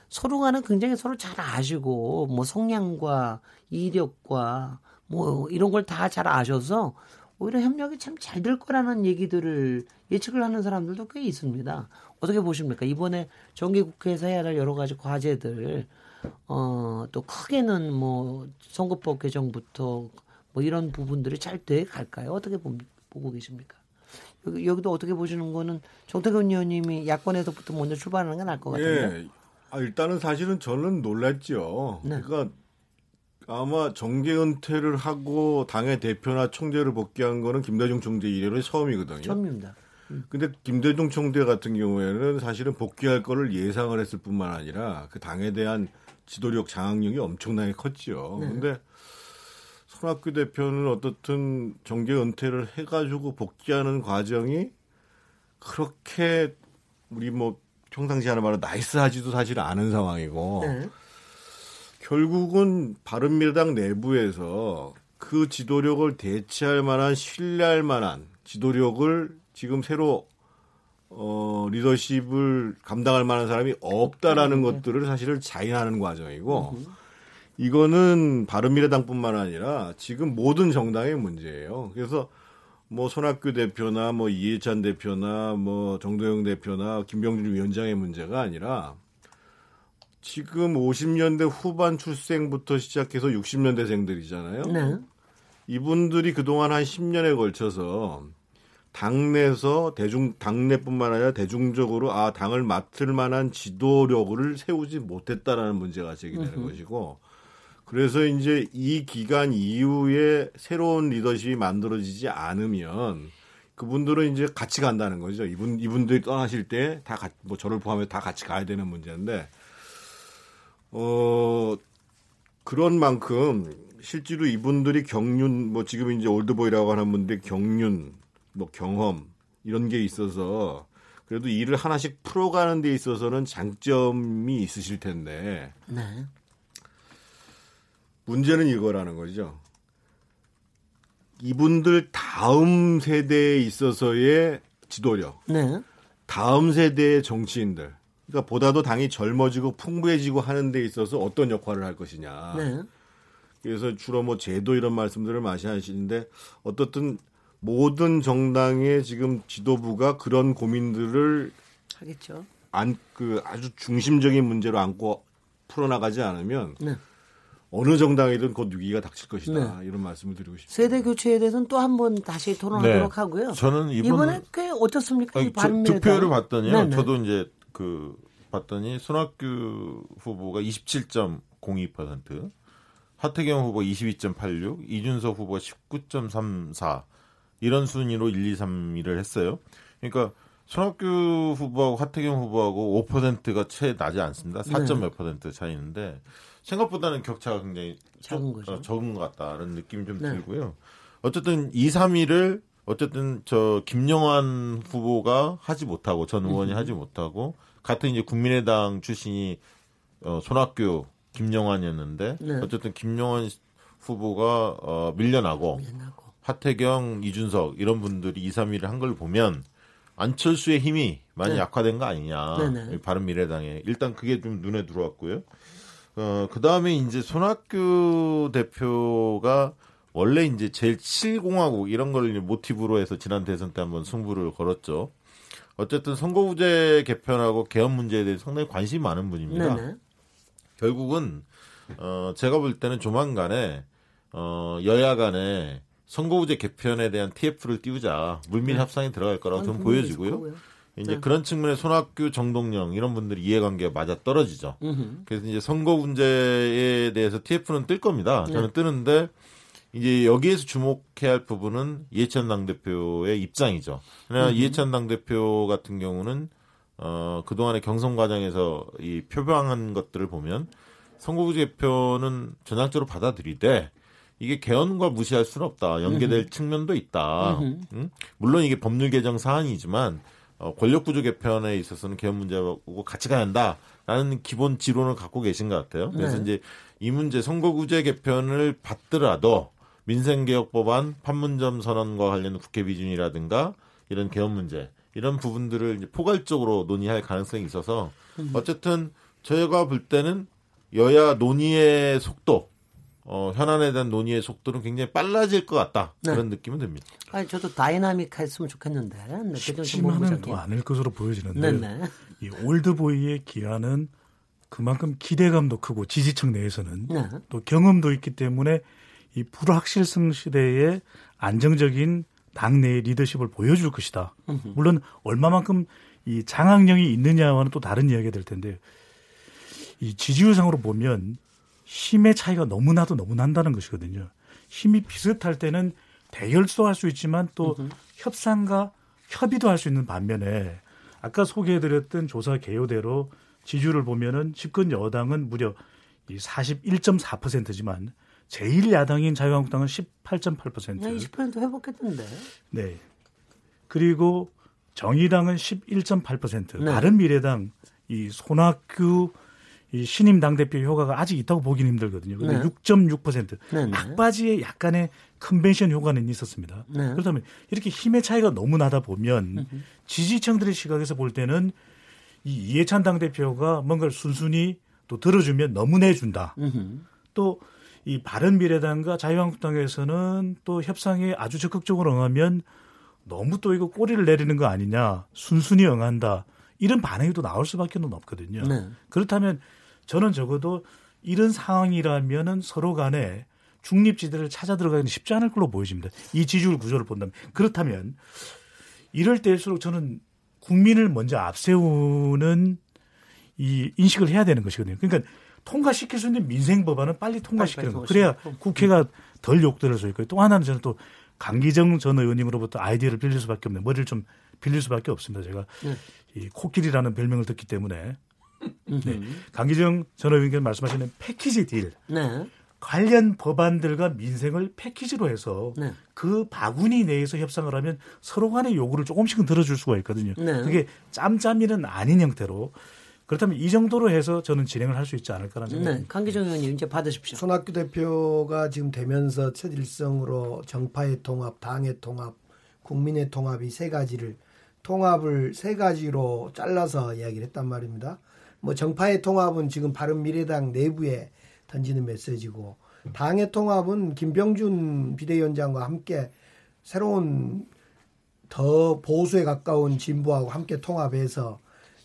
S2: 서로가는 굉장히 서로 잘 아시고 뭐 성향과 이력과 뭐 이런 걸 다 잘 아셔서 오히려 협력이 참 잘 될 거라는 얘기들을 예측을 하는 사람들도 꽤 있습니다. 어떻게 보십니까? 이번에 정기국회에서 해야 할 여러 가지 과제들, 어, 또 크게는 뭐 선거법 개정부터 뭐 이런 부분들이 잘 돼 갈까요? 어떻게 보, 보고 계십니까? 여기, 여기도 어떻게 보시는 거는 정태근 의원님이 야권에서부터 먼저 출발하는 게 나을 것 같은데. 예.
S3: 아, 일단은 사실은 저는 놀랐죠. 네. 그러니까 아마 정계 은퇴를 하고 당의 대표나 총재를 복귀한 거는 김대중 총재 이래로 처음이거든요.
S2: 처음입니다.
S3: 음. 근데 김대중 총재 같은 경우에는 사실은 복귀할 거를 예상을 했을 뿐만 아니라 그 당에 대한 지도력 장악력이 엄청나게 컸죠. 네. 근데 손학규 대표는 어떻든 정계 은퇴를 해가지고 복귀하는 과정이 그렇게 우리 뭐 평상시 하는 말로 나이스하지도 사실 않은 상황이고 네. 결국은 바른미래당 내부에서 그 지도력을 대체할 만한 신뢰할 만한 지도력을 지금 새로 어 리더십을 감당할 만한 사람이 없다라는 네. 것들을 사실을 자인하는 과정이고 이거는 바른미래당뿐만 아니라 지금 모든 정당의 문제예요. 그래서 뭐 손학규 대표나 뭐 이해찬 대표나 뭐 정도영 대표나 김병준 위원장의 문제가 아니라 지금 50년대 후반 출생부터 시작해서 60년대생들이잖아요. 네. 이분들이 그동안 한 10년에 걸쳐서 당내에서 대중 당내뿐만 아니라 대중적으로 아 당을 맡을 만한 지도력을 세우지 못했다라는 문제가 제기되는 으흠. 것이고 그래서 이제 이 기간 이후에 새로운 리더십이 만들어지지 않으면 그분들은 이제 같이 간다는 거죠. 이분 이분들이 떠나실 때 다 뭐 저를 포함해 다 같이 가야 되는 문제인데 어 그런 만큼 실제로 이분들이 경륜 뭐 지금 이제 올드보이라고 하는 분들 경륜 뭐 경험 이런 게 있어서 그래도 일을 하나씩 풀어가는 데 있어서는 장점이 있으실 텐데 네. 문제는 이거라는 거죠. 이분들 다음 세대에 있어서의 지도력, 네. 다음 세대의 정치인들, 그러니까 보다도 당이 젊어지고 풍부해지고 하는 데 있어서 어떤 역할을 할 것이냐. 네. 그래서 주로 뭐 제도 이런 말씀들을 많이 하시는데 어떻든 모든 정당의 지금 지도부가 그런 고민들을
S2: 하겠죠.
S3: 안 그 아주 중심적인 문제로 안고 풀어나가지 않으면 네. 어느 정당이든 곧 위기가 닥칠 것이다 네. 이런 말씀을 드리고 싶습니다.
S2: 세대 교체에 대해서는 또 한 번 다시 토론하도록 네. 하고요.
S5: 저는
S2: 이번, 에꽤 어떻습니까?
S5: 아니, 저, 투표를 봤더니요. 네네. 네. 저도 이제 그 봤더니 손학규 후보가 27.02%, 하태경 후보 22.86, 이준석 후보가 19.34 이런 순위로 1, 2, 3위를 했어요. 그러니까 손학규 후보하고 하태경 후보하고 5%가 채 나지 않습니다. 4. 몇 퍼센트 차이는데 생각보다는 격차가 굉장히
S2: 적은 거죠.
S5: 어, 적은 것 같다는 느낌이 좀 네. 들고요. 어쨌든 2, 3위를 어쨌든 저 김영환 후보가 하지 못하고 전 의원이 음. 하지 못하고 같은 이제 국민의당 출신이 어, 손학규 김영환이었는데 네. 어쨌든 김영환 후보가 어, 밀려나고, 밀려나고 하태경 이준석 이런 분들이 2, 3위를 한 걸 보면 안철수의 힘이 많이 네. 약화된 거 아니냐. 바른 미래당에 일단 그게 좀 눈에 들어왔고요. 어, 그 다음에 이제 손학규 대표가 원래 이제 제일 7공화국 이런 걸 모티브로 해서 지난 대선 때 한번 승부를 걸었죠. 어쨌든 선거구제 개편하고 개헌 문제에 대해 상당히 관심이 많은 분입니다. 네네. 결국은 어 제가 볼 때는 조만간에 어 여야 간에 선거구제 개편에 대한 TF를 띄우자 물밀 네. 협상이 들어갈 거라고 좀 보여지고요. 이제 네. 그런 측면에 손학규, 정동영 이런 분들이 이해관계가 맞아 떨어지죠. 그래서 이제 선거 문제에 대해서 TF는 뜰 겁니다. 저는 네. 뜨는데 이제 여기에서 주목해야 할 부분은 이해찬 당대표의 입장이죠. 그러나 이해찬 당대표 같은 경우는 어, 그동안의 경선 과정에서 이 표방한 것들을 보면 선거구제 개편은 전향적으로 받아들이되 이게 개헌과 무시할 수는 없다. 연계될 으흠. 측면도 있다. 응? 물론 이게 법률 개정 사안이지만 어, 권력구조 개편에 있어서는 개헌 문제하고 같이 가야 한다라는 기본 지론을 갖고 계신 것 같아요. 그래서 네. 이제 이 문제 선거구제 개편을 받더라도 민생개혁 법안 판문점 선언과 관련 국회 비준이라든가 이런 개헌 문제 이런 부분들을 이제 포괄적으로 논의할 가능성이 있어서 음. 어쨌든 저희가 볼 때는 여야 논의의 속도 어, 현안에 대한 논의의 속도는 굉장히 빨라질 것 같다 네. 그런 느낌은 듭니다.
S2: 아니 저도 다이나믹했으면 좋겠는데
S6: 네, 쉽지만은 또 않을 것으로 보여지는데 네네. 이 올드보이의 기한은 그만큼 기대감도 크고 지지층 내에서는 네. 또 경험도 있기 때문에 이 불확실성 시대에 안정적인 당내의 리더십을 보여줄 것이다. 물론 얼마만큼 이 장악력이 있느냐와는 또 다른 이야기가 될 텐데 이 지지율상으로 보면 힘의 차이가 너무나도 너무 난다는 것이거든요. 힘이 비슷할 때는 대결도 할 수 있지만 또 으흠. 협상과 협의도 할 수 있는 반면에 아까 소개해드렸던 조사 개요대로 지지율을 보면은 집권 여당은 무려 이 41.4%지만 제일 야당인 자유한국당은 18.8%.
S2: 네, 20% 회복했던데.
S6: 네. 그리고 정의당은 11.8%. 네. 다른 미래당 이 손학규 이 신임 당대표 효과가 아직 있다고 보기는 힘들거든요. 근데 네. 6.6%. 네, 네. 막바지에 약간의 컨벤션 효과는 있었습니다. 네. 그렇다면 이렇게 힘의 차이가 너무 나다 보면 지지층들의 시각에서 볼 때는 이 이해찬 당대표가 뭔가를 순순히 또 들어주면 너무 내준다. 또 이 바른 미래당과 자유한국당에서는 또 협상에 아주 적극적으로 응하면 너무 또 이거 꼬리를 내리는 거 아니냐. 순순히 응한다. 이런 반응이 또 나올 수밖에 없거든요. 네. 그렇다면 저는 적어도 이런 상황이라면은 서로 간에 중립지대를 찾아 들어가기는 쉽지 않을 걸로 보여집니다. 이 지지율 구조를 본다면. 그렇다면 이럴 때일수록 저는 국민을 먼저 앞세우는 이 인식을 해야 되는 것이거든요. 그러니까 통과시킬 수 있는 민생 법안은 빨리 통과시키는 거. 그래야 국회가 덜 욕들을 수 있고 또 하나는 저는 또 강기정 전 의원님으로부터 아이디어를 빌릴 수밖에 없네. 머리를 좀 빌릴 수밖에 없습니다. 제가 네. 이 코끼리라는 별명을 듣기 때문에 네. 강기정 전 의원께서 말씀하시는 패키지 딜. 네. 관련 법안들과 민생을 패키지로 해서 네. 그 바구니 내에서 협상을 하면 서로 간의 요구를 조금씩은 들어줄 수가 있거든요. 네. 그게 짬짬이는 아닌 형태로 그렇다면 이 정도로 해서 저는 진행을 할 수 있지 않을까라는 생각입니다.
S2: 네. 강기정 의원님 이제 받으십시오.
S4: 손학규 대표가 지금 되면서 첫 일성으로 정파의 통합, 당의 통합, 국민의 통합 이 세 가지를 통합을 세 가지로 잘라서 이야기를 했단 말입니다. 뭐 정파의 통합은 지금 바른 미래당 내부에 던지는 메시지고 당의 통합은 김병준 비대위원장과 함께 새로운 더 보수에 가까운 진보하고 함께 통합해서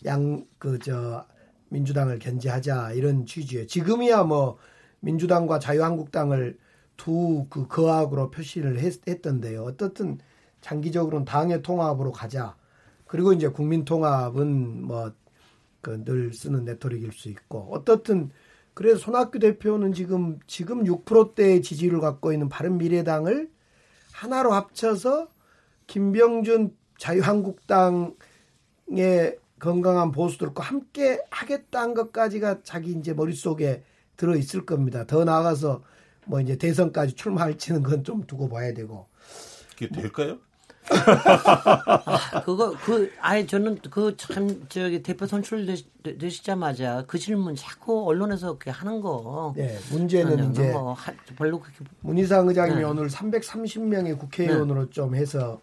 S4: 양 그 저 민주당을 견제하자 이런 취지예요. 지금이야 뭐 민주당과 자유한국당을 두 그 거악으로 표시를 했, 던데요 어떻든 장기적으로는 당의 통합으로 가자. 그리고 이제 국민 통합은 뭐 그 늘 쓰는 레토릭일 수 있고 어떻든 그래서 손학규 대표는 지금 지금 6%대의 지지를 갖고 있는 바른 미래당을 하나로 합쳐서 김병준 자유한국당의 건강한 보수들과 함께 하겠다는 것까지가 자기 이제 머릿속에 들어 있을 겁니다. 더 나아가서 뭐 이제 대선까지 출마할지는 그건 좀 두고 봐야 되고.
S5: 그게 될까요?
S2: 아, 그거 그 아예 저는 그 참 저기 대표 선출 되시자마자 그 질문 자꾸 언론에서 그렇게 하는 거.
S4: 네, 문제는 이제 뭐 하, 별로 그렇게 문희상 의장님이 네. 오늘 330명의 국회의원으로 네. 좀 해서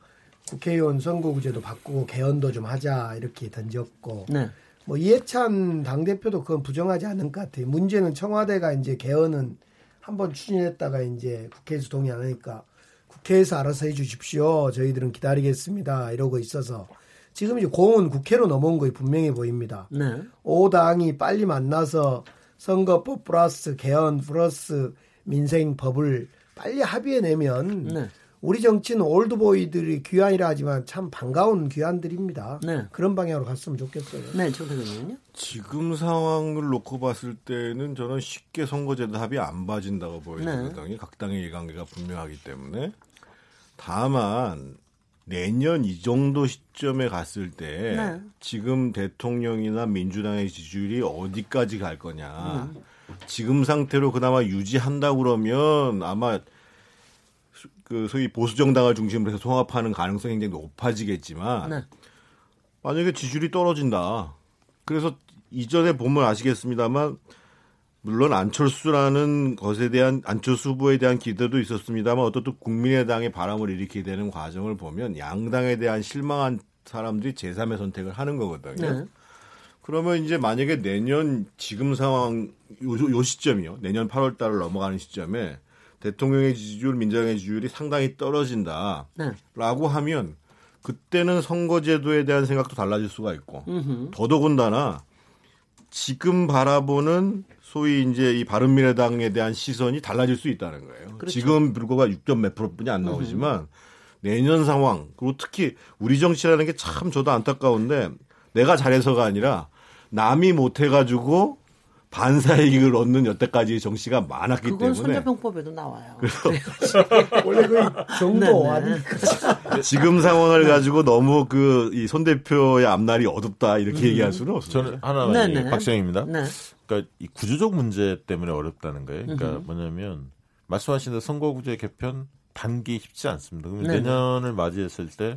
S4: 국회의원 선거구제도 바꾸고 개헌도 좀 하자 이렇게 던졌고. 네. 뭐 이해찬 당 대표도 그건 부정하지 않은 것 같아요. 문제는 청와대가 이제 개헌은 한번 추진했다가 이제 국회에서 동의 안 하니까 국회에서 알아서 해 주십시오. 저희들은 기다리겠습니다. 이러고 있어서 지금 이제 공은 국회로 넘어온 거에 분명해 보입니다. 네. 5당이 빨리 만나서 선거법 플러스 개헌 플러스 민생법을 빨리 합의해내면 네. 우리 정치는 올드보이들이 귀환이라 하지만 참 반가운 귀환들입니다. 네. 그런 방향으로 갔으면 좋겠어요.
S2: 네, 저대표님요
S3: 지금 상황을 놓고 봤을 때는 저는 쉽게 선거제도 합의 안 봐진다고 보이거든요. 네. 각 당의 이해관계가 분명하기 때문에. 다만 내년 이 정도 시점에 갔을 때 네. 지금 대통령이나 민주당의 지지율이 어디까지 갈 거냐. 음. 지금 상태로 그나마 유지한다 그러면 아마 그 소위 보수 정당을 중심으로 해서 통합하는 가능성이 굉장히 높아지겠지만 네. 만약에 지지율이 떨어진다. 그래서 이전에 보면 아시겠습니다만 물론 안철수라는 것에 대한 안철수 후보에 대한 기대도 있었습니다만 어떻든 국민의당의 바람을 일으키게 되는 과정을 보면 양당에 대한 실망한 사람들이 제3의 선택을 하는 거거든요. 네. 그러면 이제 만약에 내년 지금 상황 요, 요 시점이요. 내년 8월 달을 넘어가는 시점에 대통령의 지지율, 민주당의 지지율이 상당히 떨어진다라고 네. 하면 그때는 선거제도에 대한 생각도 달라질 수가 있고 음흠. 더더군다나 지금 바라보는 소위 이제 이 바른미래당에 대한 시선이 달라질 수 있다는 거예요. 그렇죠. 지금 불과가 6점 몇 프로뿐이 안 나오지만 음. 내년 상황 그리고 특히 우리 정치라는 게 참 저도 안타까운데 내가 잘해서가 아니라 남이 못해가지고 반사이익을 얻는 여태까지 정치가 많았기 그건 때문에
S2: 손자병법에도 나와요. 그래서
S4: 원래 그 정도 아니까
S3: 지금 상황을 가지고 너무 그 이 손 대표의 앞날이 어둡다 이렇게 음. 얘기할 수는 없습니다.
S5: 저는 하나만 박정입니다. 네. 그러니까 이 구조적 문제 때문에 어렵다는 거예요. 그러니까 으흠. 뭐냐면 말씀하신 대로 선거구제 개편 단기 쉽지 않습니다. 그러면 네네. 내년을 맞이했을 때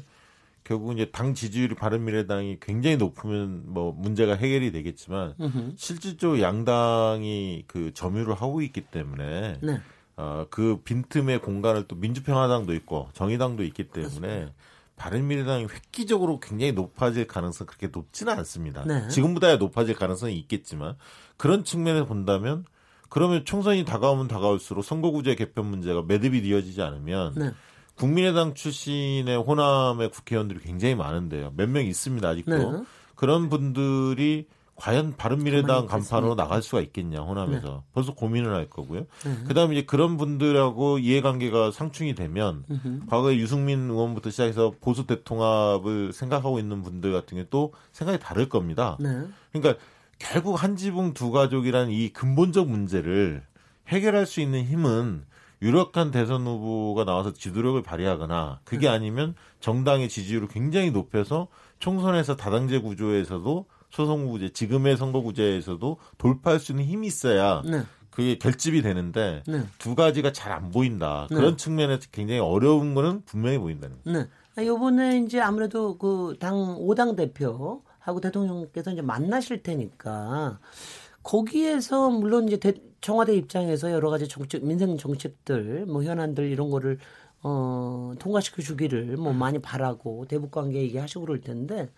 S5: 결국 이제 당 지지율이 바른미래당이 굉장히 높으면 뭐 문제가 해결이 되겠지만 으흠. 실질적으로 양당이 그 점유를 하고 있기 때문에 네. 어, 그 빈틈의 공간을 또 민주평화당도 있고 정의당도 있기 때문에 그렇습니다. 바른미래당이 획기적으로 굉장히 높아질 가능성 그렇게 높지는 않습니다. 네. 지금보다 높아질 가능성이 있겠지만 그런 측면에서 본다면 그러면 총선이 다가오면 다가올수록 선거구제 개편 문제가 매듭이 이어지지 않으면 네. 국민의당 출신의 호남의 국회의원들이 굉장히 많은데요. 몇 명 있습니다 아직도 네. 그런 분들이 과연 바른미래당 간판으로 나갈 수가 있겠냐 호남에서 네. 벌써 고민을 할 거고요. 네. 그다음에 이제 그런 분들하고 이해관계가 상충이 되면 으흠. 과거에 유승민 의원부터 시작해서 보수 대통합을 생각하고 있는 분들 같은 경우 또 생각이 다를 겁니다. 네. 그러니까 결국 한 지붕 두 가족이라는 이 근본적 문제를 해결할 수 있는 힘은 유력한 대선 후보가 나와서 지도력을 발휘하거나 그게 네. 아니면 정당의 지지율을 굉장히 높여서 총선에서 다당제 구조에서도 소선구제 지금의 선거구제에서도 돌파할 수 있는 힘이 있어야 네. 그게 결집이 되는데 네. 두 가지가 잘 안 보인다. 그런 네. 측면에서 굉장히 어려운 거는 분명히 보인다는 거죠. 네.
S2: 아, 요번에 이제 아무래도 그 당 오당 대표하고 대통령께서 이제 만나실 테니까 거기에서 물론 이제 대, 청와대 입장에서 여러 가지 정책 민생 정책들 뭐 현안들 이런 거를 어 통과시켜 주기를 뭐 많이 바라고 대북 관계 얘기하시고 그럴 텐데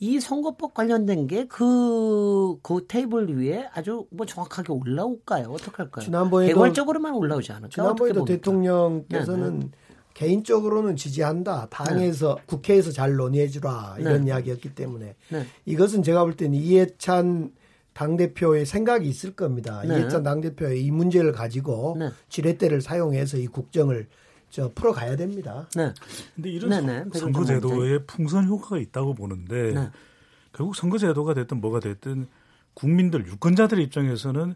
S2: 이 선거법 관련된 게 그, 그 테이블 위에 아주 뭐 정확하게 올라올까요? 어떻게 할까요? 지난번에도. 개괄적으로만 올라오지 않을까?
S4: 지난번에도 대통령께서는 네, 네. 개인적으로는 지지한다. 당에서, 네. 국회에서 잘 논의해 주라. 이런 네. 이야기였기 때문에. 네. 이것은 제가 볼 때는 이해찬 당 대표의 생각이 있을 겁니다. 이해찬 당 대표의 이 문제를 가지고 지렛대를 사용해서 이 국정을 저 풀어가야 됩니다.
S6: 네. 근데 이런 네, 네. 선거제도에 풍선 효과가 있다고 보는데 네. 결국 선거제도가 됐든 뭐가 됐든 국민들 유권자들 입장에서는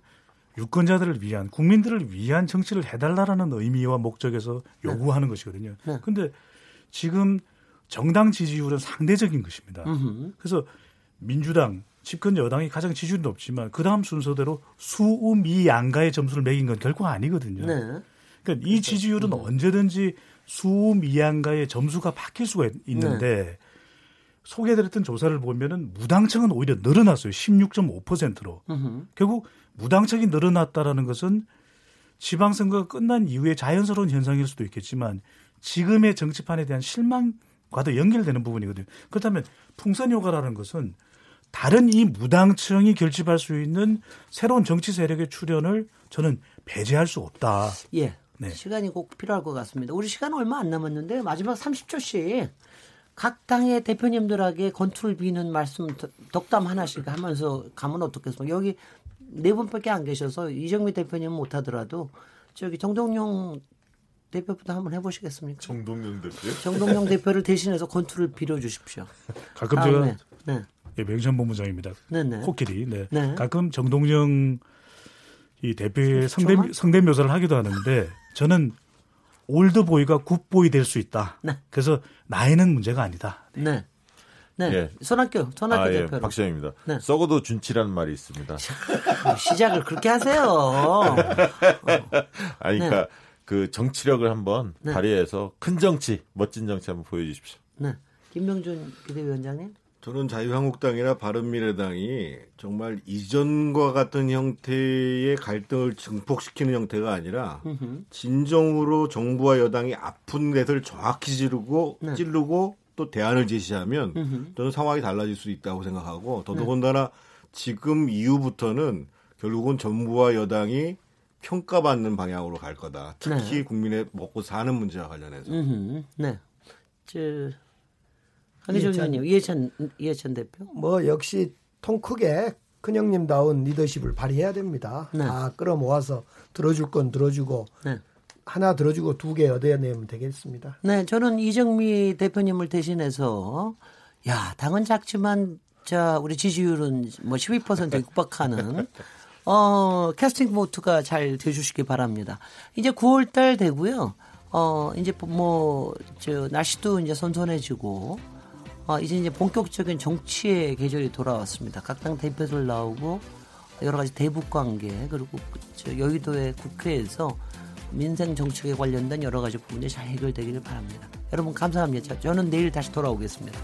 S6: 유권자들을 위한 국민들을 위한 정치를 해달라라는 의미와 목적에서 네. 요구하는 것이거든요. 그런데 네. 지금 정당 지지율은 상대적인 것입니다. 음흠. 그래서 민주당 집권 여당이 가장 지지율이 높지만 그 다음 순서대로 수미양가의 점수를 매긴 건 결코 아니거든요. 네. 그러니까 이 그렇죠. 지지율은 음. 언제든지 수미양가의 점수가 바뀔 수가 있는데 네. 소개해드렸던 조사를 보면은 무당층은 오히려 늘어났어요. 16.5%로. 으흠. 결국 무당층이 늘어났다라는 것은 지방선거가 끝난 이후에 자연스러운 현상일 수도 있겠지만 지금의 정치판에 대한 실망과도 연결되는 부분이거든요. 그렇다면 풍선 효과라는 것은 다른 이 무당층이 결집할 수 있는 새로운 정치 세력의 출현을 저는 배제할 수 없다.
S2: 예. 네. 시간이 꼭 필요할 것 같습니다. 우리 시간 얼마 안 남았는데 마지막 30초씩 각 당의 대표님들에게 건투를 비는 말씀 덕담 하나씩 하면서 가면 어떻겠습니까? 여기 네 분밖에 안 계셔서 이정미 대표님은 못하더라도 저기 정동영 대표부터 한번 해보시겠습니까?
S5: 정동영 대표?
S2: 정동영 대표를 대신해서 건투를 빌어주십시오.
S6: 가끔 아, 제가 네. 예, 명천 본부장입니다. 네네. 코끼리. 네. 네. 가끔 정동영 이 대표의 성대, 성대묘사를 하기도 하는데 저는 old boy가 good boy 될 수 있다. 네. 그래서 나이는 문제가 아니다.
S2: 네. 네. 네. 예. 손학규, 손학규 아, 예. 대표.
S5: 박시영입니다. 네. 썩어도 준치라는 말이 있습니다.
S2: 시작을 그렇게 하세요. 어.
S5: 아니, 그러니까 네. 그 정치력을 한번 네. 발휘해서 큰 정치, 멋진 정치 한번 보여주십시오.
S2: 네. 김명준 비대위원장님.
S3: 저는 자유한국당이나 바른미래당이 정말 이전과 같은 형태의 갈등을 증폭시키는 형태가 아니라 진정으로 정부와 여당이 아픈 데를 정확히 찌르고 네. 찌르고 또 대안을 제시하면 저는 상황이 달라질 수 있다고 생각하고 더더군다나 네. 지금 이후부터는 결국은 정부와 여당이 평가받는 방향으로 갈 거다. 특히 네. 국민의 먹고 사는 문제와 관련해서.
S2: 네. 저 한기정 의원님, 이해찬, 이해찬 대표?
S4: 뭐 역시 통 크게 큰형님다운 리더십을 발휘해야 됩니다. 네. 다 끌어모아서 들어줄 건 들어주고 네. 하나 들어주고 두 개 얻어내면 되겠습니다.
S2: 네, 저는 이정미 대표님을 대신해서 야 당은 작지만 자 우리 지지율은 뭐 12%에 육박하는 어 캐스팅 보트가 잘 돼주시기 바랍니다. 이제 9월달 되고요. 어 이제 뭐 저 날씨도 이제 선선해지고 어, 이제 이제 본격적인 정치의 계절이 돌아왔습니다. 각 당 대표들 나오고 여러 가지 대북 관계 그리고 저 여의도의 국회에서 민생 정책에 관련된 여러 가지 부분이 잘 해결되기를 바랍니다. 여러분 감사합니다. 저는 내일 다시 돌아오겠습니다.